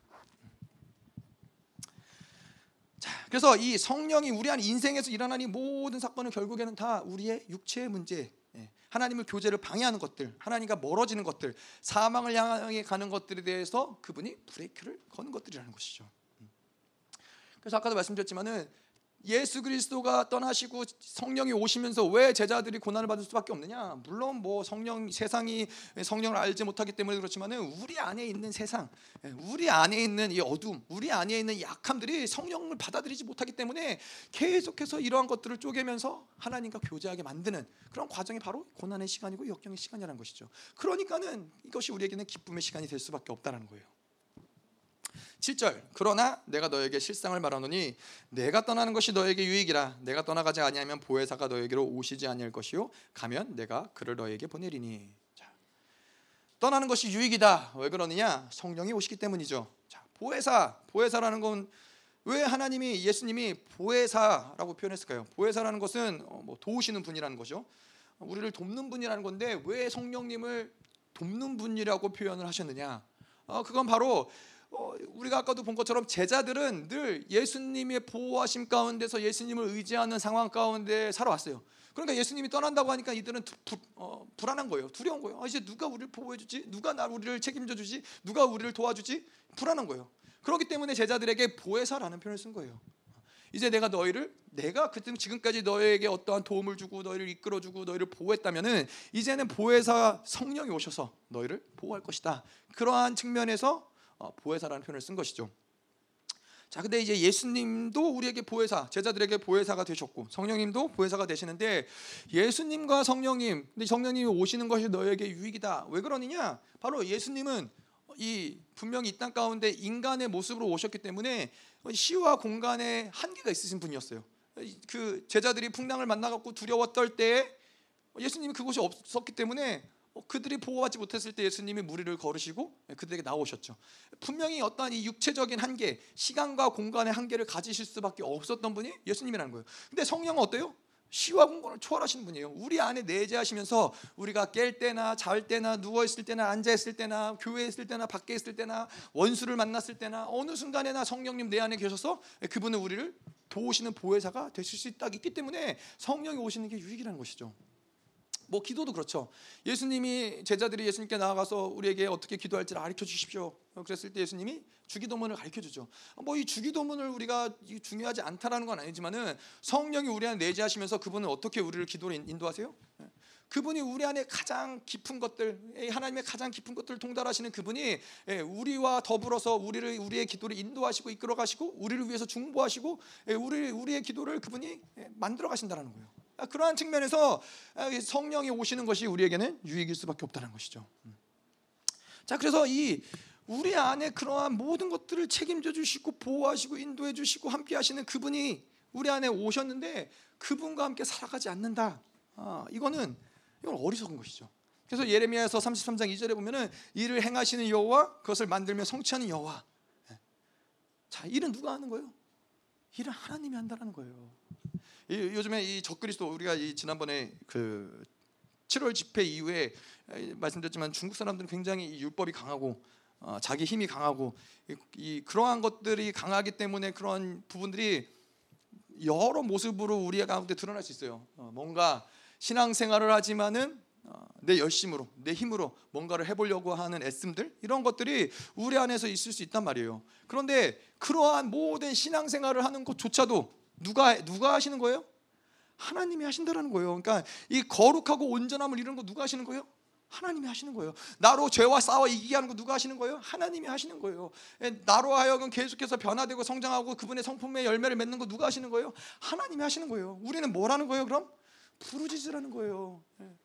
자, 그래서 이 성령이 우리 안 인생에서 일어나는 모든 사건은 결국에는 다 우리의 육체의 문제, 예, 하나님의 교제를 방해하는 것들, 하나님과 멀어지는 것들, 사망을 향해 가는 것들에 대해서 그분이 브레이크를 거는 것들이라는 것이죠. 그래서 아까도 말씀드렸지만은 예수 그리스도가 떠나시고 성령이 오시면서 왜 제자들이 고난을 받을 수밖에 없느냐? 물론 뭐 성령 세상이 성령을 알지 못하기 때문에 그렇지만은 우리 안에 있는 세상, 우리 안에 있는 이 어둠, 우리 안에 있는 약함들이 성령을 받아들이지 못하기 때문에 계속해서 이러한 것들을 쪼개면서 하나님과 교제하게 만드는 그런 과정이 바로 고난의 시간이고 역경의 시간이라는 것이죠. 그러니까는 이것이 우리에게는 기쁨의 시간이 될 수밖에 없다라는 거예요. 7절 그러나 내가 너에게 실상을 말하노니 내가 떠나는 것이 너에게 유익이라 내가 떠나가지 아니하면 보혜사가 너에게로 오시지 아니할 것이요 가면 내가 그를 너에게 보내리니 자, 떠나는 것이 유익이다 왜 그러느냐 성령이 오시기 때문이죠 자, 보혜사 보혜사라는 건 왜 하나님이 예수님이 보혜사라고 표현했을까요? 보혜사라는 것은 어, 뭐 도우시는 분이라는 거죠. 우리를 돕는 분이라는 건데 왜 성령님을 돕는 분이라고 표현을 하셨느냐? 어, 그건 바로 어, 우리가 아까도 본 것처럼 제자들은 늘 예수님의 보호하심 가운데서 예수님을 의지하는 상황 가운데 살아왔어요. 그러니까 예수님이 떠난다고 하니까 이들은 부, 어, 불안한 거예요. 두려운 거예요. 아, 이제 누가 우리를 보호해 주지? 누가 나 우리를 책임져 주지? 누가 우리를 도와주지? 불안한 거예요. 그렇기 때문에 제자들에게 보혜사라는 표현을 쓴 거예요. 이제 내가 너희를 내가 그때 지금까지 너에게 어떠한 도움을 주고 너희를 이끌어 주고 너희를 보호했다면은 이제는 보혜사 성령이 오셔서 너희를 보호할 것이다. 그러한 측면에서 어, 보혜사라는 표현을 쓴 것이죠. 자, 근데 이제 예수님도 우리에게 보혜사, 제자들에게 보혜사가 되셨고 성령님도 보혜사가 되시는데 예수님과 성령님, 근데 성령님이 오시는 것이 너에게 유익이다. 왜 그러느냐? 바로 예수님은 이 분명히 이 땅 가운데 인간의 모습으로 오셨기 때문에 시와 공간에 한계가 있으신 분이었어요. 그 제자들이 풍랑을 만나 갖고 두려워 떨 때에 예수님이 그곳이 없었기 때문에 어, 그들이 보호받지 못했을 때 예수님이 무리를 걸으시고 그들에게 나오셨죠. 분명히 어떠한 이 육체적인 한계, 시간과 공간의 한계를 가지실 수밖에 없었던 분이 예수님이라는 거예요. 근데 성령은 어때요? 시와 공간을 초월하시는 분이에요. 우리 안에 내재하시면서 우리가 깰 때나 잘 때나 누워 있을 때나 앉아 있을 때나 교회에 있을 때나 밖에 있을 때나 원수를 만났을 때나 어느 순간에나 성령님 내 안에 계셔서 그분은 우리를 도우시는 보혜사가 되실 수 있다 있기 때문에 성령이 오시는 게 유익이라는 것이죠. 뭐 기도도 그렇죠. 예수님이 제자들이 예수님께 나아가서 우리에게 어떻게 기도할지를 가르쳐 주십시오. 그랬을 때 예수님이 주기도문을 가르쳐 주죠. 뭐 이 주기도문을 우리가 중요하지 않다라는 건 아니지만은 성령이 우리 안에 내재하시면서 그분은 어떻게 우리를 기도로 인도하세요? 그분이 우리 안에 가장 깊은 것들, 하나님의 가장 깊은 것들을 통달하시는 그분이 예, 우리와 더불어서 우리를 우리의 기도를 인도하시고 이끌어 가시고 우리를 위해서 중보하시고 예, 우리 우리의 기도를 그분이 예, 만들어 가신다는 거예요. 아, 그러한 측면에서 아, 성령이 오시는 것이 우리에게는 유익일 수밖에 없다는 것이죠. 음. 자, 그래서 이 우리 안에 그러한 모든 것들을 책임져 주시고 보호하시고 인도해 주시고 함께 하시는 그분이 우리 안에 오셨는데 그분과 함께 살아가지 않는다. 아, 이거는 이건 어리석은 것이죠. 그래서 예레미야서 33장 2절에 보면은 이를 행하시는 여호와 그것을 만들며 성취하는 여호와. 예. 자, 일은 누가 하는 거예요? 일은 하나님이 한다는 거예요. 요즘에 이 적그리스도 우리가 이 지난번에 그 7월 집회 이후에 말씀드렸지만 중국 사람들은 굉장히 율법이 강하고 어, 자기 힘이 강하고 이, 이 그러한 것들이 강하기 때문에 그런 부분들이 여러 모습으로 우리 가운데 드러날 수 있어요. 어, 뭔가 신앙생활을 하지만은 어, 내 열심으로 내 힘으로 뭔가를 해보려고 하는 애씀들 이런 것들이 우리 안에서 있을 수 있단 말이에요. 그런데 그러한 모든 신앙생활을 하는 것조차도 누가 누가 하시는 거예요? 하나님이 하신다라는 거예요. 그러니까 이 거룩하고 온전함을 이루는 거 누가 하시는 거예요? 하나님이 하시는 거예요. 나로 죄와 싸워 이기게 하는 거 누가 하시는 거예요? 하나님이 하시는 거예요. 예, 나로 하여금 계속해서 변화되고 성장하고 그분의 성품의 열매를 맺는 거 누가 하시는 거예요? 하나님이 하시는 거예요. 우리는 뭘 하는 거예요? 그럼 부르짖으라는 거예요. 예.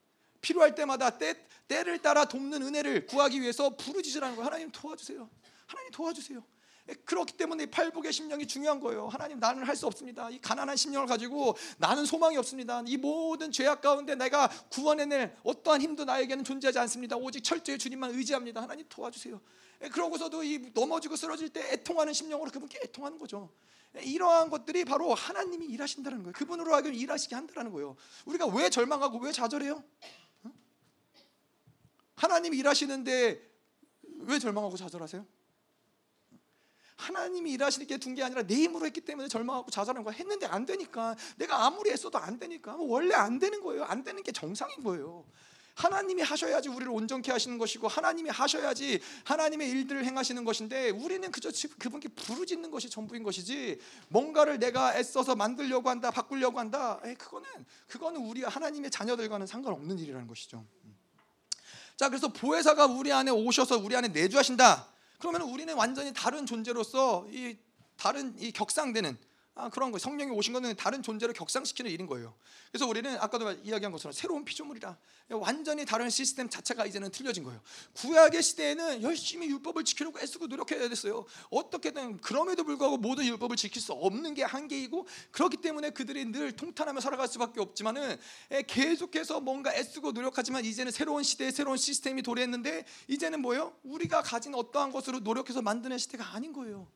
필요할 때마다 때, 때를 따라 돕는 은혜를 구하기 위해서 부르짖으라는 거예요. 하나님 도와주세요. 하나님 도와주세요. 예, 그렇기 때문에 팔복의 심령이 중요한 거예요. 하나님 나는 할 수 없습니다. 이 가난한 심령을 가지고 나는 소망이 없습니다. 이 모든 죄악 가운데 내가 구원해낼 어떠한 힘도 나에게는 존재하지 않습니다. 오직 철저히 주님만 의지합니다. 하나님 도와주세요. 예, 그러고서도 이 넘어지고 쓰러질 때 애통하는 심령으로 그분께 애통하는 거죠. 이러한 것들이 바로 하나님이 일하신다는 거예요. 그분으로 하여금 일하시게 한다는 거예요. 우리가 왜 절망하고 왜 좌절해요? 하나님이 일하시는데 왜 절망하고 좌절하세요? 하나님이 일하시게 둔 게 아니라 내 힘으로 했기 때문에 절망하고 좌절한 거야. 했는데 안 되니까 내가 아무리 했어도 안 되니까 원래 안 되는 거예요. 안 되는 게 정상인 거예요. 하나님이 하셔야지 우리를 온전케 하시는 것이고 하나님이 하셔야지 하나님의 일들을 행하시는 것인데 우리는 그저 그분께 부르짖는 것이 전부인 것이지 뭔가를 내가 애써서 만들려고 한다 바꾸려고 한다 에이, 그거는 그거는 우리 하나님의 자녀들과는 상관없는 일이라는 것이죠. 자 그래서 보혜사가 우리 안에 오셔서 우리 안에 내주하신다. 그러면 우리는 완전히 다른 존재로서 이 다른 이 격상되는 아, 그런 거 성령이 오신 것은 다른 존재를 격상시키는 일인 거예요. 그래서 우리는 아까도 이야기한 것처럼 새로운 피조물이다. 완전히 다른 시스템 자체가 이제는 틀려진 거예요. 구약의 시대에는 열심히 율법을 지키려고 애쓰고 노력해야 됐어요. 어떻게든 그럼에도 불구하고 모든 율법을 지킬 수 없는 게 한계이고 그렇기 때문에 그들이 늘 통탄하며 살아갈 수밖에 없지만은 계속해서 뭔가 애쓰고 노력하지만 이제는 새로운 시대에 새로운 시스템이 도래했는데 이제는 뭐요? 우리가 가진 어떠한 것으로 노력해서 만드는 시대가 아닌 거예요.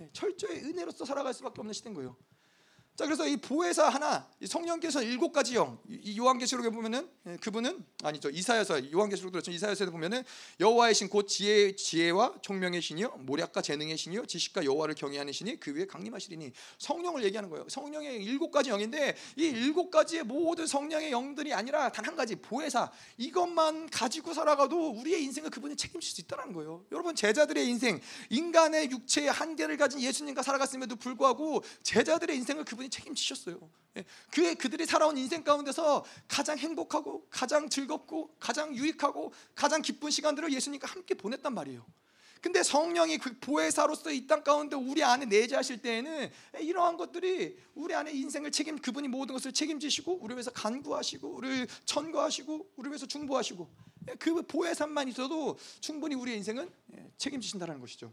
예, 철저히 은혜로서 살아갈 수밖에 없는 시대인 거예요. 자 그래서 이 보혜사 하나 성령께서 일곱 가지 영 요한계시록에 보면은 예, 그분은 아니죠 이사야서 요한계시록 들었죠 이사야서에 보면은 여호와의 신 곧 지혜 지혜와 총명의 신이요 모략과 재능의 신이요 지식과 여호와를 경외하는 신이 그 위에 강림하시리니 성령을 얘기하는 거예요. 성령의 일곱 가지 영인데 이 일곱 가지의 모든 성령의 영들이 아니라 단 한 가지 보혜사 이것만 가지고 살아가도 우리의 인생을 그분이 책임질 수 있다는 거예요. 여러분 제자들의 인생 인간의 육체의 한계를 가진 예수님과 살아갔음에도 불구하고 제자들의 인생을 그분이 책임지셨어요. 예, 그의 그들이 살아온 인생 가운데서 가장 행복하고 가장 즐겁고 가장 유익하고 가장 기쁜 시간들을 예수님과 함께 보냈단 말이에요. 근데 성령이 그 보혜사로서 이 땅 가운데 우리 안에 내재하실 때에는 이러한 것들이 우리 안에 인생을 책임 그분이 모든 것을 책임지시고 우리 위해서 간구하시고 우리를 천거하시고 우리 위해서 중보하시고 예, 그 보혜사만 있어도 충분히 우리의 인생은 예, 책임지신다는 것이죠.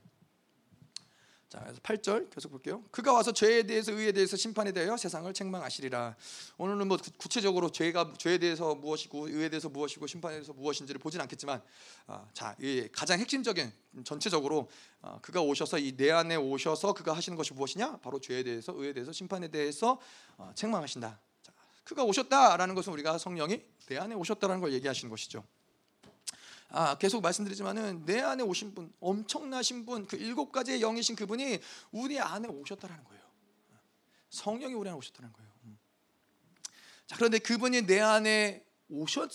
자, 그래서 8절 계속 볼게요. 그가 와서 죄에 대해서 의에 대해서 심판에 대하여 세상을 책망하시리라. 오늘은 뭐 구체적으로 죄가 죄에 대해서 무엇이고 의에 대해서 무엇이고 심판에 대해서 무엇인지를 보진 않겠지만, 아, 자, 이 가장 핵심적인 전체적으로 아, 그가 오셔서 이 내 안에 오셔서 그가 하시는 것이 무엇이냐? 바로 죄에 대해서 의에 대해서 심판에 대해서 아, 책망하신다. 자, 그가 오셨다라는 것은 우리가 성령이 내 안에 오셨다라는 걸 얘기하시는 것이죠. 아, 계속 말씀드리지만은 내 안에 오신 분, 엄청나신 분, 그 일곱 가지의 영이신 그분이 우리 안에 오셨다라는 거예요. 성령이 우리 안에 오셨다는 거예요. 음. 자 그런데 그분이 내 안에 오셨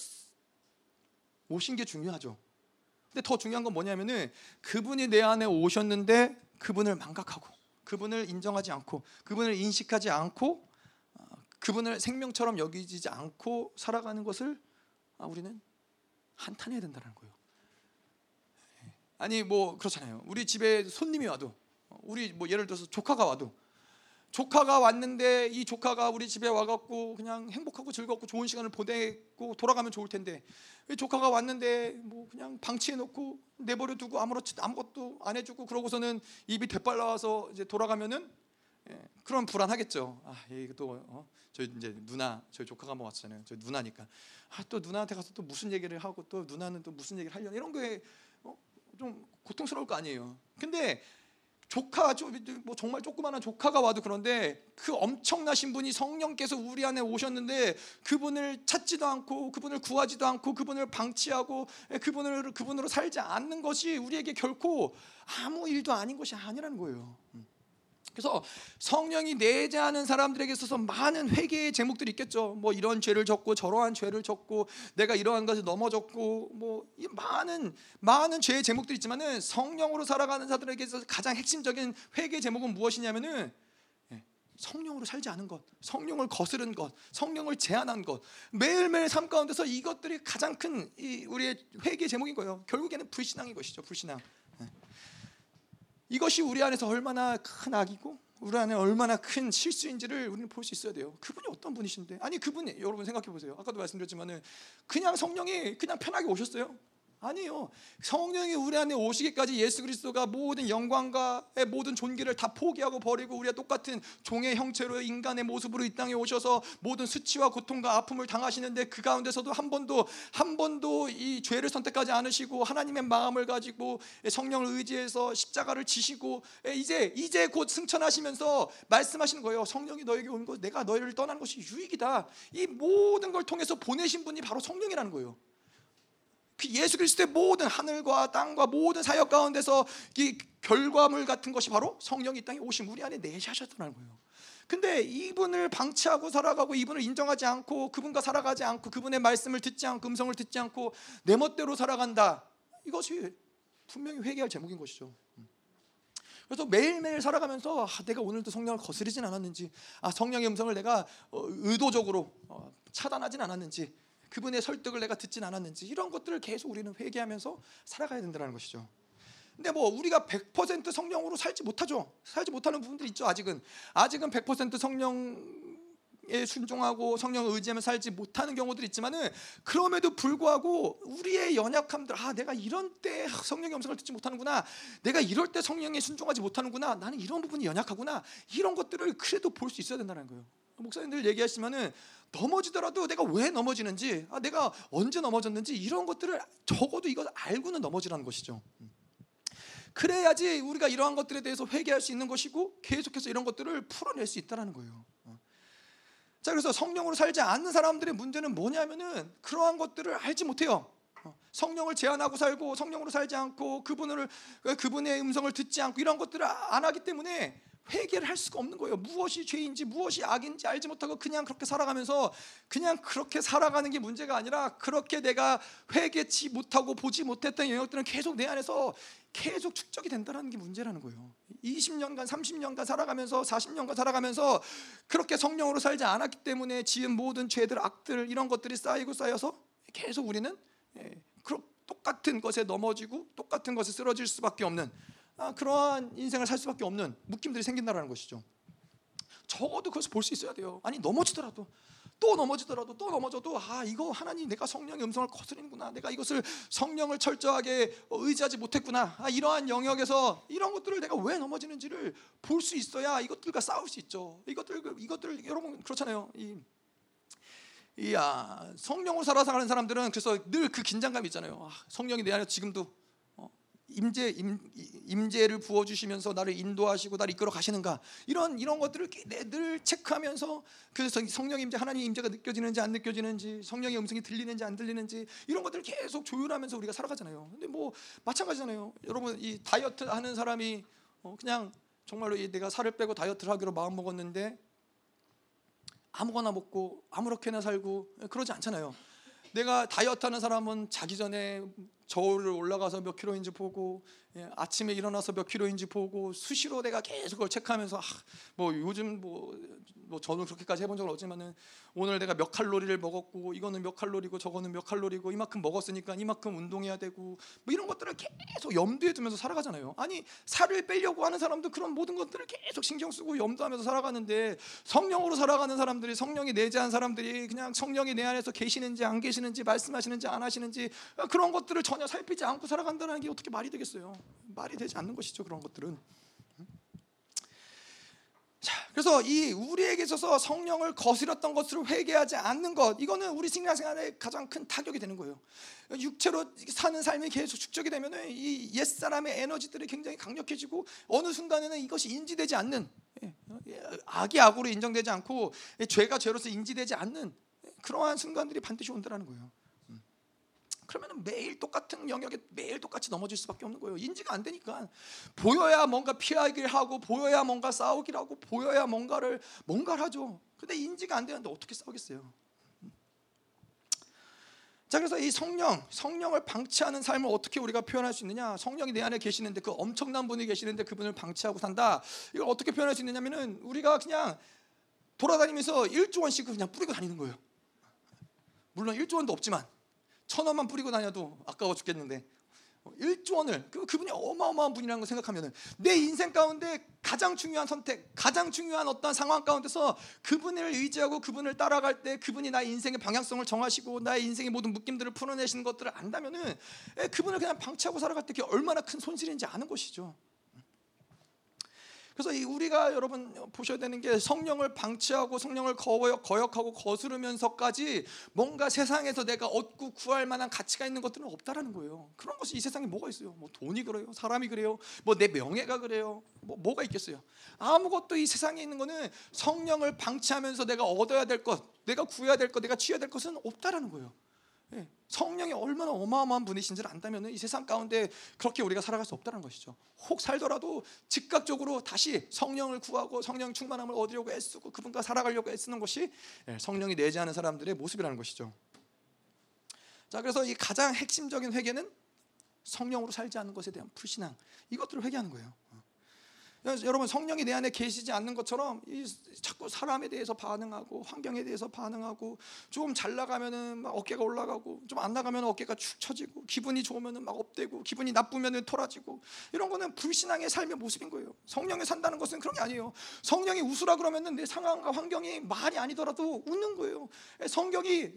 오신 게 중요하죠. 근데 더 중요한 건 뭐냐면은 그분이 내 안에 오셨는데 그분을 망각하고 그분을 인정하지 않고 그분을 인식하지 않고 어, 그분을 생명처럼 여기지 않고 살아가는 것을 아, 우리는 한탄해야 된다는 거예요. 아니 뭐 그렇잖아요. 우리 집에 손님이 와도 우리 뭐 예를 들어서 조카가 와도 조카가 왔는데 이 조카가 우리 집에 와갖고 그냥 행복하고 즐겁고 좋은 시간을 보내고 돌아가면 좋을 텐데 조카가 왔는데 뭐 그냥 방치해 놓고 내버려 두고 아무렇지 아무것도 안 해주고 그러고서는 입이 대빨라와서 이제 돌아가면은 예, 그런 불안하겠죠. 아 이거 또 어? 저 이제 누나 저희 조카가 한번 왔잖아요. 저 누나니까 아 또 누나한테 가서 또 무슨 얘기를 하고 또 누나는 또 무슨 얘기를 하려나 이런 거에 어? 좀 고통스러울 거 아니에요. 근데 조카 뭐 정말 조그마한 조카가 와도 그런데 그 엄청나신 분이 성령께서 우리 안에 오셨는데 그분을 찾지도 않고 그분을 구하지도 않고 그분을 방치하고 그분을 그분으로 살지 않는 것이 우리에게 결코 아무 일도 아닌 것이 아니라는 거예요. 음. 그래서 성령이 내재하는 사람들에게 있어서 많은 회개의 제목들이 있겠죠. 뭐 이런 죄를 졌고 저러한 죄를 졌고 내가 이러한 것을 넘어졌고 뭐 많은 많은 죄의 제목들이 있지만은 성령으로 살아가는 자들에게 서 가장 핵심적인 회개 제목은 무엇이냐면은 예, 성령으로 살지 않은 것, 성령을 거스른 것, 성령을 제한한 것, 매일매일 삶 가운데서 이것들이 가장 큰 우리의 회개 제목인 거예요. 결국에는 불신앙인 것이죠, 불신앙. 이것이 우리 안에서 얼마나 큰 악이고 우리 안에 얼마나 큰 실수인지를 우리는 볼 수 있어야 돼요. 그분이 어떤 분이신데? 아니 그분이 여러분 생각해 보세요. 아까도 말씀드렸지만은 그냥 성령이 그냥 편하게 오셨어요. 아니요. 성령이 우리 안에 오시기까지 예수 그리스도가 모든 영광과 모든 존귀를 다 포기하고 버리고 우리가 똑같은 종의 형체로 인간의 모습으로 이 땅에 오셔서 모든 수치와 고통과 아픔을 당하시는데 그 가운데서도 한 번도 한 번도 이 죄를 선택하지 않으시고 하나님의 마음을 가지고 성령을 의지해서 십자가를 지시고 이제 이제 곧 승천하시면서 말씀하시는 거예요. 성령이 너에게 온 것, 내가 너희를 떠난 것이 유익이다. 이 모든 걸 통해서 보내신 분이 바로 성령이라는 거예요. 그 예수 그리스도의 모든 하늘과 땅과 모든 사역 가운데서 이 결과물 같은 것이 바로 성령이 땅에 오신 우리 안에 내셔셨다는 거예요. 근데 이분을 방치하고 살아가고 이분을 인정하지 않고 그분과 살아가지 않고 그분의 말씀을 듣지 않고 음성을 듣지 않고 내 멋대로 살아간다. 이것이 분명히 회개할 제목인 것이죠. 그래서 매일매일 살아가면서 아, 내가 오늘도 성령을 거스르진 않았는지, 아, 성령의 음성을 내가 어, 의도적으로 어, 차단하진 않았는지, 그분의 설득을 내가 듣진 않았는지 이런 것들을 계속 우리는 회개하면서 살아가야 된다는 것이죠. 근데 뭐 우리가 100% 성령으로 살지 못하죠. 살지 못하는 부분들이 있죠. 아직은 아직은 100% 성령에 순종하고 성령을 의지하며 살지 못하는 경우들이 있지만은 그럼에도 불구하고 우리의 연약함들 아 내가 이런 때 성령의 음성을 듣지 못하는구나 내가 이럴 때 성령에 순종하지 못하는구나 나는 이런 부분이 연약하구나 이런 것들을 그래도 볼 수 있어야 된다는 거예요 목사님들 얘기하시면은 넘어지더라도 내가 왜 넘어지는지, 아, 내가 언제 넘어졌는지 이런 것들을 적어도 이걸 알고는 넘어지라는 것이죠. 그래야지 우리가 이러한 것들에 대해서 회개할 수 있는 것이고 계속해서 이런 것들을 풀어낼 수 있다라는 거예요. 자, 그래서 성령으로 살지 않는 사람들의 문제는 뭐냐면은 그러한 것들을 알지 못해요. 성령을 제한하고 살고 성령으로 살지 않고 그분을 그분의 음성을 듣지 않고 이런 것들을 안 하기 때문에 회개를 할 수가 없는 거예요. 무엇이 죄인지 무엇이 악인지 알지 못하고 그냥 그렇게 살아가면서 그냥 그렇게 살아가는 게 문제가 아니라 그렇게 내가 회개치 못하고 보지 못했던 영역들은 계속 내 안에서 계속 축적이 된다는 게 문제라는 거예요. 20년간, 30년간 살아가면서 40년간 살아가면서 그렇게 성령으로 살지 않았기 때문에 지은 모든 죄들, 악들 이런 것들이 쌓이고 쌓여서 계속 우리는 예, 똑같은 것에 넘어지고 똑같은 것에 쓰러질 수밖에 없는 아, 그러한 인생을 살 수밖에 없는 묶임들이 생긴다는 것이죠. 적어도 그것을 볼 수 있어야 돼요. 아니 넘어지더라도 또 넘어지더라도 또 넘어져도 아 이거 하나님 내가 성령의 음성을 거스리는구나. 내가 이것을 성령을 철저하게 의지하지 못했구나. 아, 이러한 영역에서 이런 것들을 내가 왜 넘어지는지를 볼 수 있어야 이것들과 싸울 수 있죠. 이것들 이것들 여러분 그렇잖아요. 이, 이 아, 성령으로 살아가는 사람들은 그래서 늘 그 긴장감이 있잖아요. 아, 성령이 내 안에 지금도 임재 임, 임재 를 부어 주시면서 나를 인도하시고 나를 이끌어 가시는가 이런 이런 것들을 늘 체크하면서 그래서 성령 임재 하나님 임재가 느껴지는지 안 느껴지는지 성령의 음성이 들리는지 안 들리는지 이런 것들을 계속 조율하면서 우리가 살아가잖아요. 근데 뭐 마찬가지잖아요. 여러분 이 다이어트 하는 사람이 어 그냥 정말로 이 내가 살을 빼고 다이어트를 하기로 마음 먹었는데 아무거나 먹고 아무렇게나 살고 그러지 않잖아요. 내가 다이어트 하는 사람은 자기 전에 저울을 올라가서 몇 킬로인지 보고 예, 아침에 일어나서 몇 킬로인지 보고 수시로 내가 계속 그걸 체크하면서 아, 뭐 요즘 뭐, 뭐 저는 그렇게까지 해본 적은 없지만은 오늘 내가 몇 칼로리를 먹었고 이거는 몇 칼로리고 저거는 몇 칼로리고 이만큼 먹었으니까 이만큼 운동해야 되고 뭐 이런 것들을 계속 염두에 두면서 살아가잖아요. 아니 살을 빼려고 하는 사람도 그런 모든 것들을 계속 신경 쓰고 염두하면서 살아가는데 성령으로 살아가는 사람들이 성령이 내재한 사람들이 그냥 성령이 내 안에서 계시는지 안 계시는지 말씀하시는지 안 하시는지 그런 것들을 전혀 살피지 않고 살아간다는 게 어떻게 말이 되겠어요? 말이 되지 않는 것이죠 그런 것들은. 자, 그래서 이 우리에게 있어서 성령을 거스렸던 것으로 회개하지 않는 것, 이거는 우리 신앙생활에 가장 큰 타격이 되는 거예요. 육체로 사는 삶이 계속 축적이 되면은 이 옛 사람의 에너지들이 굉장히 강력해지고 어느 순간에는 이것이 인지되지 않는 예, 악이 악으로 인정되지 않고 죄가 죄로서 인지되지 않는 그러한 순간들이 반드시 온다라는 거예요. 그러면 매일 똑같은 영역에 매일 똑같이 넘어질 수밖에 없는 거예요. 인지가 안 되니까 보여야 뭔가 피하기를 하고 보여야 뭔가 싸우기를 하고 보여야 뭔가를 뭔가를 하죠. 근데 인지가 안 되는데 어떻게 싸우겠어요? 자 그래서 이 성령, 성령을 방치하는 삶을 어떻게 우리가 표현할 수 있느냐? 성령이 내 안에 계시는데 그 엄청난 분이 계시는데 그분을 방치하고 산다. 이걸 어떻게 표현할 수 있느냐면은 우리가 그냥 돌아다니면서 1조 원씩 그냥 뿌리고 다니는 거예요. 물론 1조 원도 없지만 천 원만 뿌리고 다녀도 아까워 죽겠는데 1조 원을 그 그분이 어마어마한 분이라는 걸 생각하면은 내 인생 가운데 가장 중요한 선택, 가장 중요한 어떤 상황 가운데서 그분을 의지하고 그분을 따라갈 때 그분이 나의 인생의 방향성을 정하시고 나의 인생의 모든 묶임들을 풀어내시는 것들을 안다면은 그분을 그냥 방치하고 살아갈 때 그게 얼마나 큰 손실인지 아는 것이죠. 그래서 우리가 여러분 보셔야 되는 게 성령을 방치하고 성령을 거역하고 거스르면서까지 뭔가 세상에서 내가 얻고 구할 만한 가치가 있는 것들은 없다라는 거예요. 그런 것이 이 세상에 뭐가 있어요? 뭐 돈이 그래요, 사람이 그래요, 뭐 내 명예가 그래요, 뭐 뭐가 있겠어요? 아무것도 이 세상에 있는 거는 성령을 방치하면서 내가 얻어야 될 것, 내가 구해야 될 것, 내가 취해야 될 것은 없다라는 거예요. 예, 성령이 얼마나 어마어마한 분이신지를 안다면 이 세상 가운데 그렇게 우리가 살아갈 수 없다는 것이죠. 혹 살더라도 즉각적으로 다시 성령을 구하고 성령 충만함을 얻으려고 애쓰고 그분과 살아가려고 애쓰는 것이 예, 성령이 내재하는 사람들의 모습이라는 것이죠. 자, 그래서 이 가장 핵심적인 회개는 성령으로 살지 않는 것에 대한 불신앙 이것들을 회개하는 거예요. 여러분 성령이 내 안에 계시지 않는 것처럼 자꾸 사람에 대해서 반응하고 환경에 대해서 반응하고 좀잘 나가면은 막 어깨가 올라가고 좀 안 나가면 어깨가 축 처지고 기분이 좋으면은 막 업되고 기분이 나쁘면은 토라지고 이런 거는 불신앙의 삶의 모습인 거예요. 성령에 산다는 것은 그런 게 아니에요. 성령이 웃으라 그러면은 내 상황과 환경이 말이 아니더라도 웃는 거예요. 성경이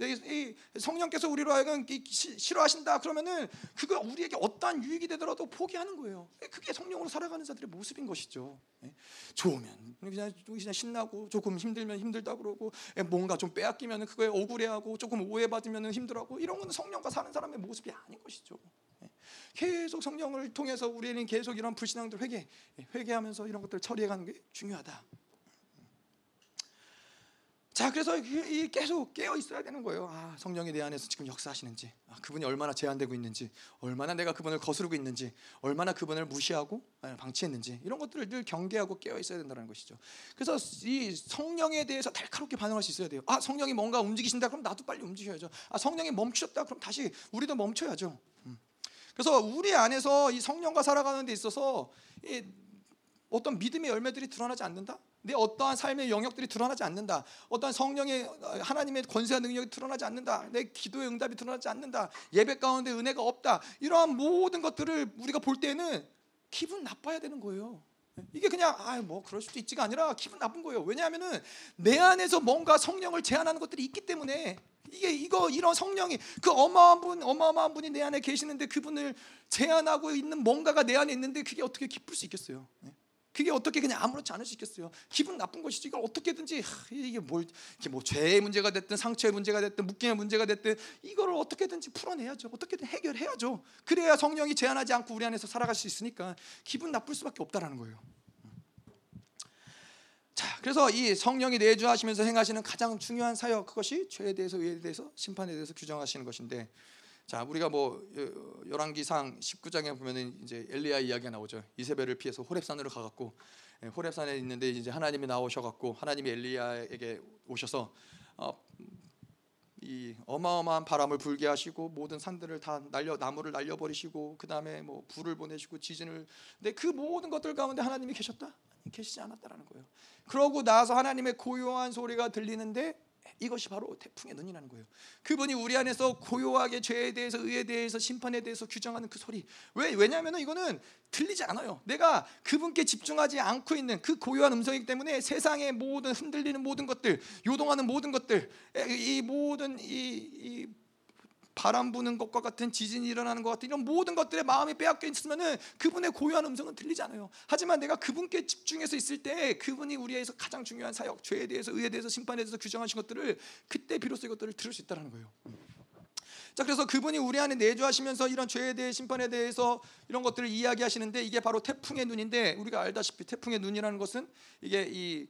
성령께서 우리로 하여금 싫어하신다 그러면은 그거 우리에게 어떠한 유익이 되더라도 포기하는 거예요. 그게 성령으로 살아가는 자들의 모습인 것이죠. 있죠. 예? 좋으면 그냥 신나고 조금 힘들면 힘들다 그러고 예, 뭔가 좀 빼앗기면 그거에 억울해하고 조금 오해받으면 힘들어하고 이런 건 성령과 사는 사람의 모습이 아닌 것이죠. 예? 계속 성령을 통해서 우리는 계속 이런 불신앙들 회개 회개하면서 이런 것들 처리해가는 게 중요하다. 자, 그래서 계속 깨어 있어야 되는 거예요. 아, 성령이 내 안에서 지금 역사하시는지, 아, 그분이 얼마나 제한되고 있는지, 얼마나 내가 그분을 거스르고 있는지, 얼마나 그분을 무시하고 아, 방치했는지 이런 것들을 늘 경계하고 깨어 있어야 된다는 것이죠. 그래서 이 성령에 대해서 달카롭게 반응할 수 있어야 돼요. 아, 성령이 뭔가 움직이신다, 그럼 나도 빨리 움직여야죠. 아, 성령이 멈추셨다, 그럼 다시 우리도 멈춰야죠. 음. 그래서 우리 안에서 이 성령과 살아가는 데 있어서 어떤 믿음의 열매들이 드러나지 않는다. 내 어떠한 삶의 영역들이 드러나지 않는다. 어떠한 성령의 하나님의 권세와 능력이 드러나지 않는다. 내 기도의 응답이 드러나지 않는다. 예배 가운데 은혜가 없다. 이러한 모든 것들을 우리가 볼 때는 기분 나빠야 되는 거예요. 이게 그냥 아뭐 그럴 수도 있지가 아니라 기분 나쁜 거예요. 왜냐하면은 내 안에서 뭔가 성령을 제한하는 것들이 있기 때문에 이게 이거 이런 성령이 그 어마어마한 분 어마어마한 분이 내 안에 계시는데 그분을 제한하고 있는 뭔가가 내 안에 있는데 그게 어떻게 기쁠 수 있겠어요? 그게 어떻게 그냥 아무렇지 않을 수 있겠어요? 기분 나쁜 것이지 이걸 어떻게든지 이게 뭘 이게 뭐 죄의 문제가 됐든 상처의 문제가 됐든 묶임의 문제가 됐든 이거를 어떻게든지 풀어내야죠. 어떻게든 해결해야죠. 그래야 성령이 제한하지 않고 우리 안에서 살아갈 수 있으니까 기분 나쁠 수밖에 없다라는 거예요. 자, 그래서 이 성령이 내주하시면서 행하시는 가장 중요한 사역 그것이 죄에 대해서 의에 대해서 심판에 대해서 규정하시는 것인데 자, 우리가 뭐 열왕기상 19장에 보면은 이제 엘리야 이야기가 나오죠. 이세벨을 피해서 호렙산으로 가 갖고 예, 호렙산에 있는데 이제 하나님이 나오셔 갖고 하나님이 엘리야에게 오셔서 어, 이 어마어마한 바람을 불게 하시고 모든 산들을 다 날려 나무를 날려 버리시고 그 다음에 뭐 불을 보내시고 지진을 근데 그 모든 것들 가운데 하나님이 계셨다 계시지 않았다라는 거예요. 그러고 나서 하나님의 고요한 소리가 들리는데 이것이 바로 태풍의 눈이라는 거예요. 그분이 우리 안에서 고요하게 죄에 대해서 의에 대해서 심판에 대해서 규정하는 그 소리. 왜 왜냐하면 이거는 들리지 않아요. 내가 그분께 집중하지 않고 있는 그 고요한 음성이기 때문에 세상의 모든 흔들리는 모든 것들, 요동하는 모든 것들, 이 모든 이, 이 바람 부는 것과 같은 지진이 일어나는 것 같은 이런 모든 것들에 마음이 빼앗겨 있으면은 그분의 고요한 음성은 들리지 않아요. 하지만 내가 그분께 집중해서 있을 때 그분이 우리에서 가장 중요한 사역, 죄에 대해서, 의에 대해서, 심판에 대해서 규정하신 것들을 그때 비로소 이것들을 들을 수 있다는 거예요. 자 그래서 그분이 우리 안에 내주하시면서 이런 죄에 대해 심판에 대해서 이런 것들을 이야기하시는데 이게 바로 태풍의 눈인데 우리가 알다시피 태풍의 눈이라는 것은 이게 이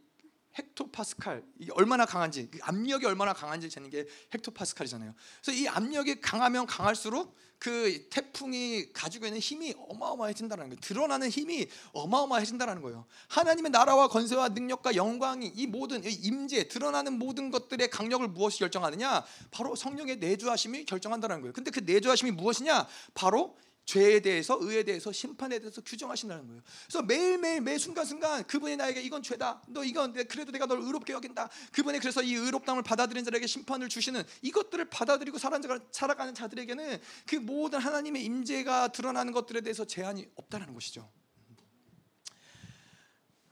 헥토파스칼 이게 얼마나 강한지 그 압력이 얼마나 강한지 재는 게 헥토파스칼이잖아요. 그래서 이 압력이 강하면 강할수록 그 태풍이 가지고 있는 힘이 어마어마해진다는 거예요. 드러나는 힘이 어마어마해진다는 거예요. 하나님의 나라와 건세와 능력과 영광이 이 모든 임재 드러나는 모든 것들의 강력을 무엇이 결정하느냐? 바로 성령의 내주하심이 결정한다는 거예요. 근데 그 내주하심이 무엇이냐? 바로 죄에 대해서 의에 대해서 심판에 대해서 규정하신다는 거예요. 그래서 매일매일 매 순간순간 그분이 나에게 이건 죄다. 너 이건 그래도 내가 널 의롭게 여긴다. 그분이 그래서 이 의롭다함을 받아들인 자에게 심판을 주시는 이것들을 받아들이고 살아가는 자들에게는 그 모든 하나님의 임재가 드러나는 것들에 대해서 제한이 없다는 것이죠.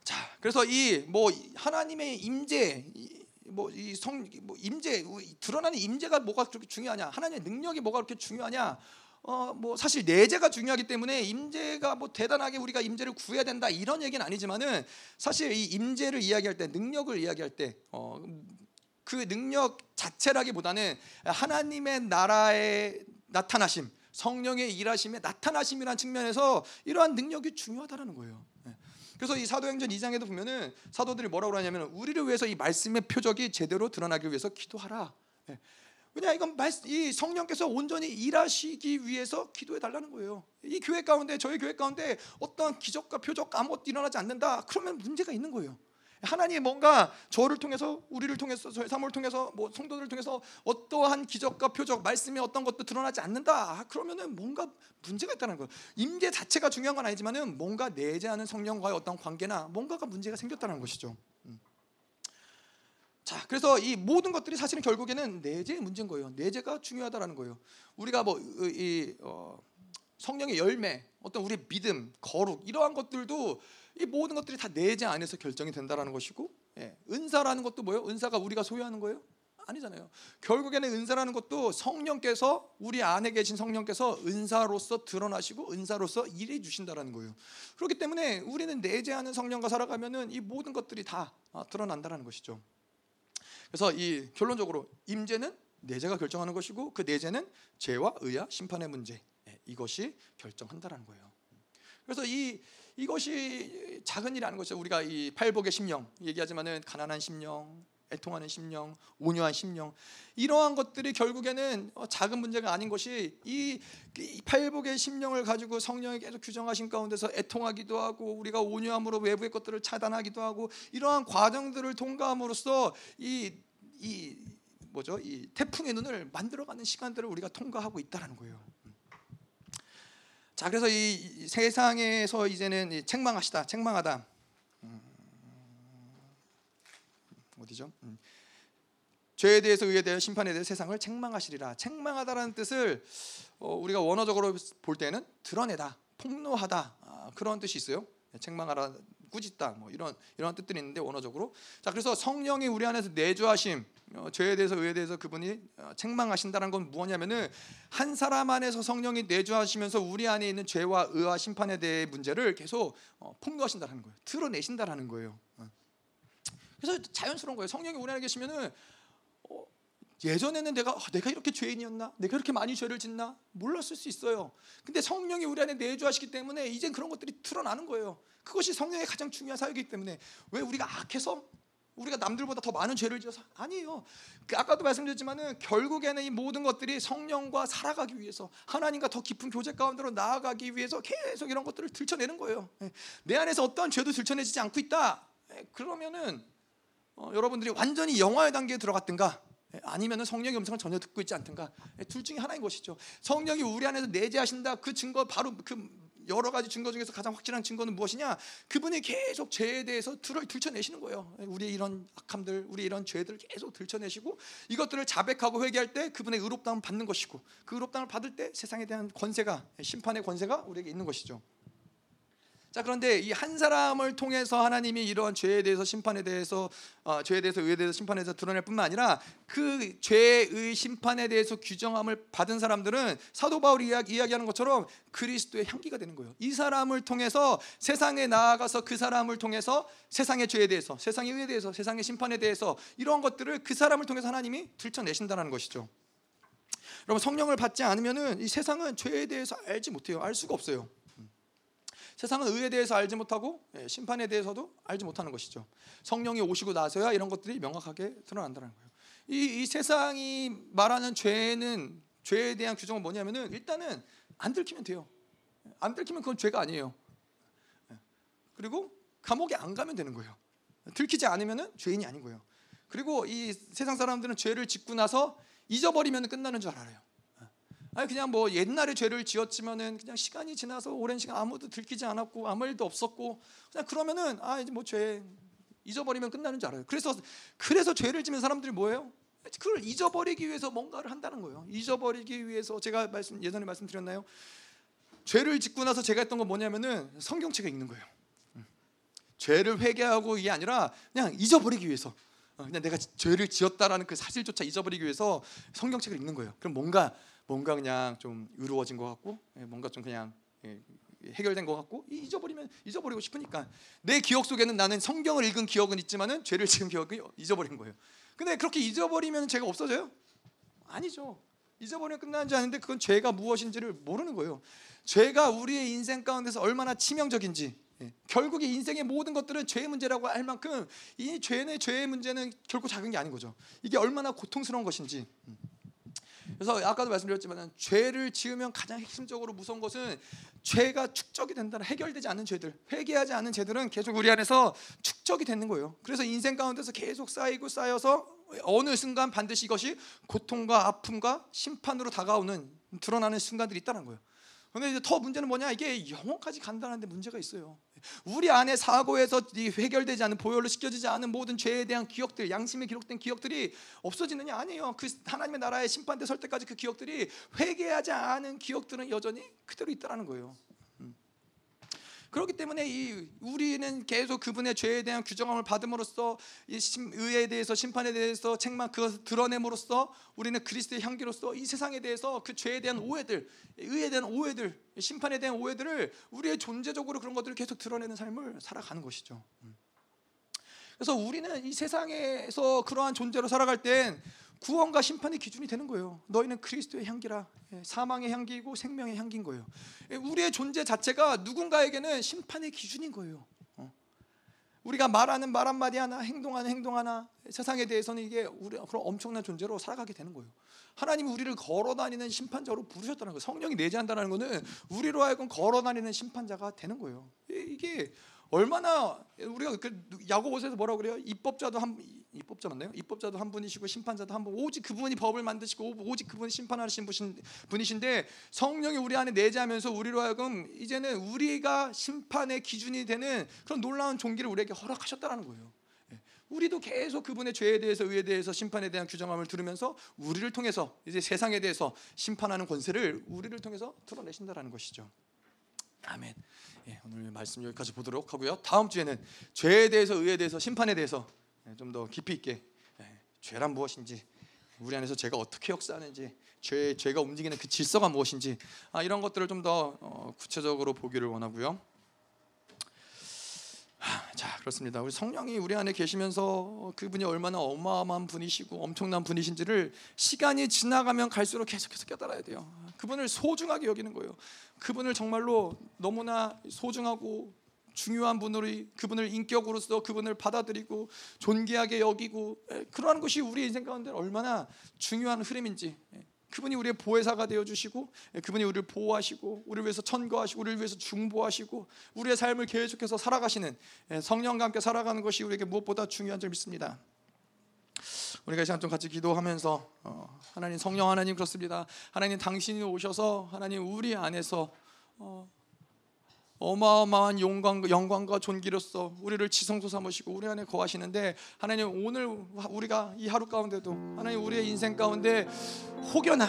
자, 그래서 이 뭐 하나님의 임재 뭐이 성 뭐 임재 드러나는 임재가 뭐가 그렇게 중요하냐? 하나님의 능력이 뭐가 그렇게 중요하냐? 어, 뭐 사실 내재가 중요하기 때문에 임재가 뭐 대단하게 우리가 임재를 구해야 된다 이런 얘기는 아니지만은 사실 이 임재를 이야기할 때 능력을 이야기할 때 어, 그 능력 자체라기보다는 하나님의 나라의 나타나심, 성령의 일하심의 나타나심이라는 측면에서 이러한 능력이 중요하다라는 거예요. 예. 그래서 이 사도행전 2장에도 보면은 사도들이 뭐라고 하냐면 우리를 위해서 이 말씀의 표적이 제대로 드러나기 위해서 기도하라. 예. 왜냐 이건 이 성령께서 온전히 일하시기 위해서 기도해 달라는 거예요. 이 교회 가운데 저희 교회 가운데 어떤 기적과 표적 아무것도 일어나지 않는다. 그러면 문제가 있는 거예요. 하나님이 뭔가 저를 통해서 우리를 통해서 저희 사모를 통해서 뭐 성도들을 통해서 어떠한 기적과 표적 말씀이 어떤 것도 드러나지 않는다. 그러면은 뭔가 문제가 있다는 거예요. 임재 자체가 중요한 건 아니지만은 뭔가 내재하는 성령과의 어떤 관계나 뭔가가 문제가 생겼다는 것이죠. 자, 그래서 이 모든 것들이 사실은 결국에는 내재의 문제인 거예요. 내재가 중요하다라는 거예요. 우리가 뭐이 어, 성령의 열매, 어떤 우리 믿음, 거룩 이러한 것들도 이 모든 것들이 다 내재 안에서 결정이 된다라는 것이고, 예, 은사라는 것도 뭐예요? 은사가 우리가 소유하는 거예요? 아니잖아요. 결국에는 은사라는 것도 성령께서 우리 안에 계신 성령께서 은사로서 드러나시고 은사로서 일해 주신다라는 거예요. 그렇기 때문에 우리는 내재하는 성령과 살아가면은 이 모든 것들이 다 어, 드러난다라는 것이죠. 그래서 이 결론적으로 임재는 내재가 결정하는 것이고 그 내재는 죄와 의와 심판의 문제 예, 이것이 결정한다라는 거예요. 그래서 이 이것이 작은 일이 아닌 것이죠. 우리가 이 팔복의 심령 얘기하지만은 가난한 심령, 애통하는 심령, 온유한 심령 이러한 것들이 결국에는 어, 작은 문제가 아닌 것이 이 팔복의 심령을 가지고 성령이 계속 규정하신 가운데서 애통하기도 하고 우리가 온유함으로 외부의 것들을 차단하기도 하고 이러한 과정들을 통과함으로써 이, 이 뭐죠 이 태풍의 눈을 만들어가는 시간들을 우리가 통과하고 있다라는 거예요. 자 그래서 이 세상에서 이제는 책망하시다, 책망하다. 어디죠? 음. 죄에 대해서 의에 대해 심판에 대해 세상을 책망하시리라. 책망하다라는 뜻을 어, 우리가 원어적으로 볼 때는 드러내다, 폭로하다 아, 그런 뜻이 있어요. 네, 책망하라, 꾸짖다 뭐 이런 이런 뜻들이 있는데 원어적으로 자 그래서 성령이 우리 안에서 내주하심 어, 죄에 대해서 의에 대해서 그분이 어, 책망하신다는 건 무엇냐면은 한 사람 안에서 성령이 내주하시면서 우리 안에 있는 죄와 의와 심판에 대해 문제를 계속 어, 폭로하신다는 거예요. 드러내신다라는 거예요. 어. 그래서 자연스러운 거예요. 성령이 우리 안에 계시면은 어, 예전에는 내가 아, 내가 이렇게 죄인이었나? 내가 이렇게 많이 죄를 짓나? 몰랐을 수 있어요. 근데 성령이 우리 안에 내주하시기 때문에 이젠 그런 것들이 드러나는 거예요. 그것이 성령의 가장 중요한 사역이기 때문에 왜 우리가 악해서 우리가 남들보다 더 많은 죄를 지어서 아니에요. 그 아까도 말씀드렸지만은 결국에는 이 모든 것들이 성령과 살아가기 위해서 하나님과 더 깊은 교제 가운데로 나아가기 위해서 계속 이런 것들을 들춰내는 거예요. 예. 내 안에서 어떠한 죄도 들춰내지지 않고 있다. 예, 그러면은 어, 여러분들이 완전히 영화의 단계에 들어갔든가 예, 아니면은 성령의 음성을 전혀 듣고 있지 않든가 둘 중에 하나인 것이죠. 성령이 우리 안에서 내재하신다 그 증거 바로 그 여러 가지 증거 중에서 가장 확실한 증거는 무엇이냐? 그분이 계속 죄에 대해서 들을 들춰내시는 거예요. 우리 이런 악함들, 우리 이런 죄들을 계속 들춰내시고 이것들을 자백하고 회개할 때 그분의 의롭다움을 받는 것이고 그 의롭다움을 받을 때 세상에 대한 권세가 심판의 권세가 우리에게 있는 것이죠. 자 그런데 이 한 사람을 통해서 하나님이 이러한 죄에 대해서 심판에 대해서 어, 죄에 대해서 의에 대해서 심판에 대해서 드러낼 뿐만 아니라 그 죄의 심판에 대해서 규정함을 받은 사람들은 사도 바울이 이야기, 이야기 하는 것처럼 그리스도의 향기가 되는 거예요. 이 사람을 통해서 세상에 나아가서 그 사람을 통해서 세상의 죄에 대해서 세상의 의에 대해서 세상의 심판에 대해서 이러한 것들을 그 사람을 통해서 하나님이 들춰내신다는 것이죠. 여러분 성령을 받지 않으면은 이 세상은 죄에 대해서 알지 못해요. 알 수가 없어요. 세상은 의에 대해서 알지 못하고 예, 심판에 대해서도 알지 못하는 것이죠. 성령이 오시고 나서야 이런 것들이 명확하게 드러난다는 거예요. 이, 이 세상이 말하는 죄는 죄에 대한 규정은 뭐냐면은 일단은 안 들키면 돼요. 안 들키면 그건 죄가 아니에요. 예. 그리고 감옥에 안 가면 되는 거예요. 들키지 않으면은 죄인이 아닌 거예요. 그리고 이 세상 사람들은 죄를 짓고 나서 잊어버리면 끝나는 줄 알아요. 아니 그냥 뭐 옛날에 죄를 지었지만은 그냥 시간이 지나서 오랜 시간 아무도 들키지 않았고 아무 일도 없었고 그냥 그러면은 아 이제 뭐 죄 잊어버리면 끝나는 줄 알아요. 그래서 그래서 죄를 지는 사람들이 뭐예요? 그걸 잊어버리기 위해서 뭔가를 한다는 거예요. 잊어버리기 위해서 제가 말씀 예전에 말씀드렸나요? 죄를 짓고 나서 제가 했던 건 뭐냐면은 성경책에 읽는 거예요. 음. 죄를 회개하고 이게 아니라 그냥 잊어버리기 위해서 어, 그냥 내가 죄를 지었다라는 그 사실조차 잊어버리기 위해서 성경책을 읽는 거예요. 그럼 뭔가 뭔가 그냥 좀 의로워진 것 같고 예, 뭔가 좀 그냥 예, 해결된 것 같고 잊어버리면 잊어버리고 싶으니까 내 기억 속에는 나는 성경을 읽은 기억은 있지만은 죄를 지은 기억은 잊어버린 거예요. 근데 그렇게 잊어버리면 죄가 없어져요? 아니죠. 잊어버리면 끝나는 줄 아는데 그건 죄가 무엇인지를 모르는 거예요. 죄가 우리의 인생 가운데서 얼마나 치명적인지 예. 결국에 인생의 모든 것들은 죄의 문제라고 할 만큼 이 죄의 죄의 문제는 결코 작은 게 아닌 거죠. 이게 얼마나 고통스러운 것인지. 음. 그래서 아까도 말씀드렸지만 죄를 지으면 가장 핵심적으로 무서운 것은 죄가 축적이 된다는 해결되지 않는 죄들, 회개하지 않은 죄들은 계속 우리 안에서 축적이 되는 거예요. 그래서 인생 가운데서 계속 쌓이고 쌓여서 어느 순간 반드시 이것이 고통과 아픔과 심판으로 다가오는 드러나는 순간들이 있다는 거예요. 근데 이제 더 문제는 뭐냐? 이게 영혼까지 간다는데 문제가 있어요. 우리 안에 사고에서 해결되지 않은 보혈로 씻겨지지 않은 모든 죄에 대한 기억들, 양심에 기록된 기억들이 없어지느냐 아니에요. 그 하나님의 나라에 심판대 설 때까지 그 기억들이 회개하지 않은 기억들은 여전히 그대로 있다라는 거예요. 그렇기 때문에 이 우리는 계속 그분의 죄에 대한 규정함을 받음으로써 이 의에 대해서 심판에 대해서 책망 그것을 드러냄으로써 우리는 그리스도의 향기로서 이 세상에 대해서 그 죄에 대한 오해들, 의에 대한 오해들, 심판에 대한 오해들을 우리의 존재적으로 그런 것들을 계속 드러내는 삶을 살아가는 것이죠. 음. 그래서 우리는 이 세상에서 그러한 존재로 살아갈 땐 구원과 심판의 기준이 되는 거예요. 너희는 그리스도의 향기라. 예, 사망의 향기이고 생명의 향기인 거예요. 예, 우리의 존재 자체가 누군가에게는 심판의 기준인 거예요. 어. 우리가 말하는 말 한마디 하나, 행동하는 행동 하나, 세상에 대해서는 이게 우리 그런 엄청난 존재로 살아가게 되는 거예요. 하나님이 우리를 걸어다니는 심판자로 부르셨다는 거예요. 성령이 내재한다는 것은 우리로 하여금 걸어다니는 심판자가 되는 거예요. 이게 얼마나 우리가 그 야고보서에서 뭐라고 그래요? 입법자도 한 입법자 맞나요? 입법자도 한 분이시고 심판자도 한 분. 오직 그분이 법을 만드시고 오직 그분이 심판하시는 분이신데 성령이 우리 안에 내재하면서 우리로 하여금 이제는 우리가 심판의 기준이 되는 그런 놀라운 종기를 우리에게 허락하셨다라는 거예요. 예. 우리도 계속 그분의 죄에 대해서 의에 대해서 심판에 대한 규정함을 들으면서 우리를 통해서 이제 세상에 대해서 심판하는 권세를 우리를 통해서 드러내신다라는 것이죠. 아멘. 예, 오늘 말씀 여기까지 보도록 하고요. 다음 주에는 죄에 대해서 의에 대해서 심판에 대해서 예, 좀 더 깊이 있게 예, 죄란 무엇인지 우리 안에서 죄가 어떻게 역사하는지 죄 죄가 움직이는 그 질서가 무엇인지 아, 이런 것들을 좀더 어, 구체적으로 보기를 원하고요. 자 그렇습니다. 우리 성령이 우리 안에 계시면서 그분이 얼마나 어마어마한 분이시고 엄청난 분이신지를 시간이 지나가면 갈수록 계속해서 깨달아야 돼요. 그분을 소중하게 여기는 거예요. 그분을 정말로 너무나 소중하고 중요한 분으로 그분을 인격으로서 그분을 받아들이고 존귀하게 여기고 예, 그러한 것이 우리 인생 가운데 얼마나 중요한 흐름인지 예, 그분이 우리의 보혜사가 되어 주시고 예, 그분이 우리를 보호하시고 우리를 위해서 천거하시고 우리를 위해서 중보하시고 우리의 삶을 계속해서 살아가시는 예, 성령과 함께 살아가는 것이 우리에게 무엇보다 중요한 줄 믿습니다. 우리가 이 시간 좀 같이 기도하면서 어, 하나님 성령 하나님 그렇습니다. 하나님 당신이 오셔서 하나님 우리 안에서 어, 어마어마한 영광, 영광과 존귀로서 우리를 지성소 삼으시고 우리 안에 거하시는데 하나님 오늘 우리가 이 하루 가운데도 하나님 우리의 인생 가운데 혹여나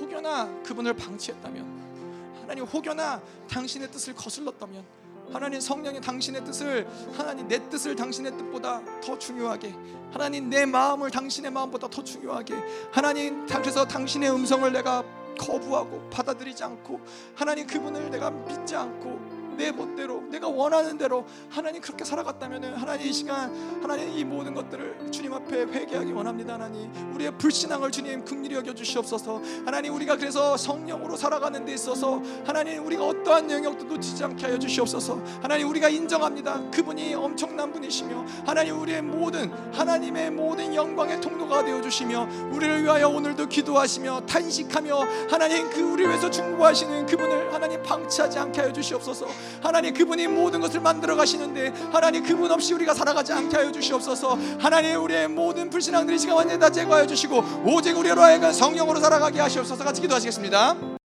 혹여나 그분을 방치했다면 하나님 혹여나 당신의 뜻을 거슬렀다면 하나님 성령의 당신의 뜻을 하나님 내 뜻을 당신의 뜻보다 더 중요하게 하나님 내 마음을 당신의 마음보다 더 중요하게 하나님 그래서 당신의 음성을 내가 거부하고 받아들이지 않고 하나님 그분을 내가 믿지 않고 내 멋대로 내가 원하는 대로 하나님 그렇게 살아갔다면 하나님 이 시간 하나님 이 모든 것들을 주님 앞에 회개하기 원합니다 하나님. 우리의 불신앙을 주님 긍휼히 여겨 주시옵소서. 하나님 우리가 그래서 성령으로 살아가는 데 있어서 하나님 우리가 어떠한 영역도 놓치지 않게 하여 주시옵소서. 하나님 우리가 인정합니다. 그분이 엄청난 분이시며 하나님 우리의 모든 하나님의 모든 영광의 통로가 되어 주시며 우리를 위하여 오늘도 기도하시며 탄식하며 하나님 그 우리를 위해서 중보하시는 그분을 하나님 방치하지 않게 하여 주시옵소서 하나님 그분이 모든 것을 만들어 가시는데 하나님 그분 없이 우리가 살아가지 않게 하여 주시옵소서. 하나님 우리의 모든 불신앙들이 시간 완전히 다 제거하여 주시고 오직 우리로 하여금 성령으로 살아가게 하시옵소서. 같이 기도하시겠습니다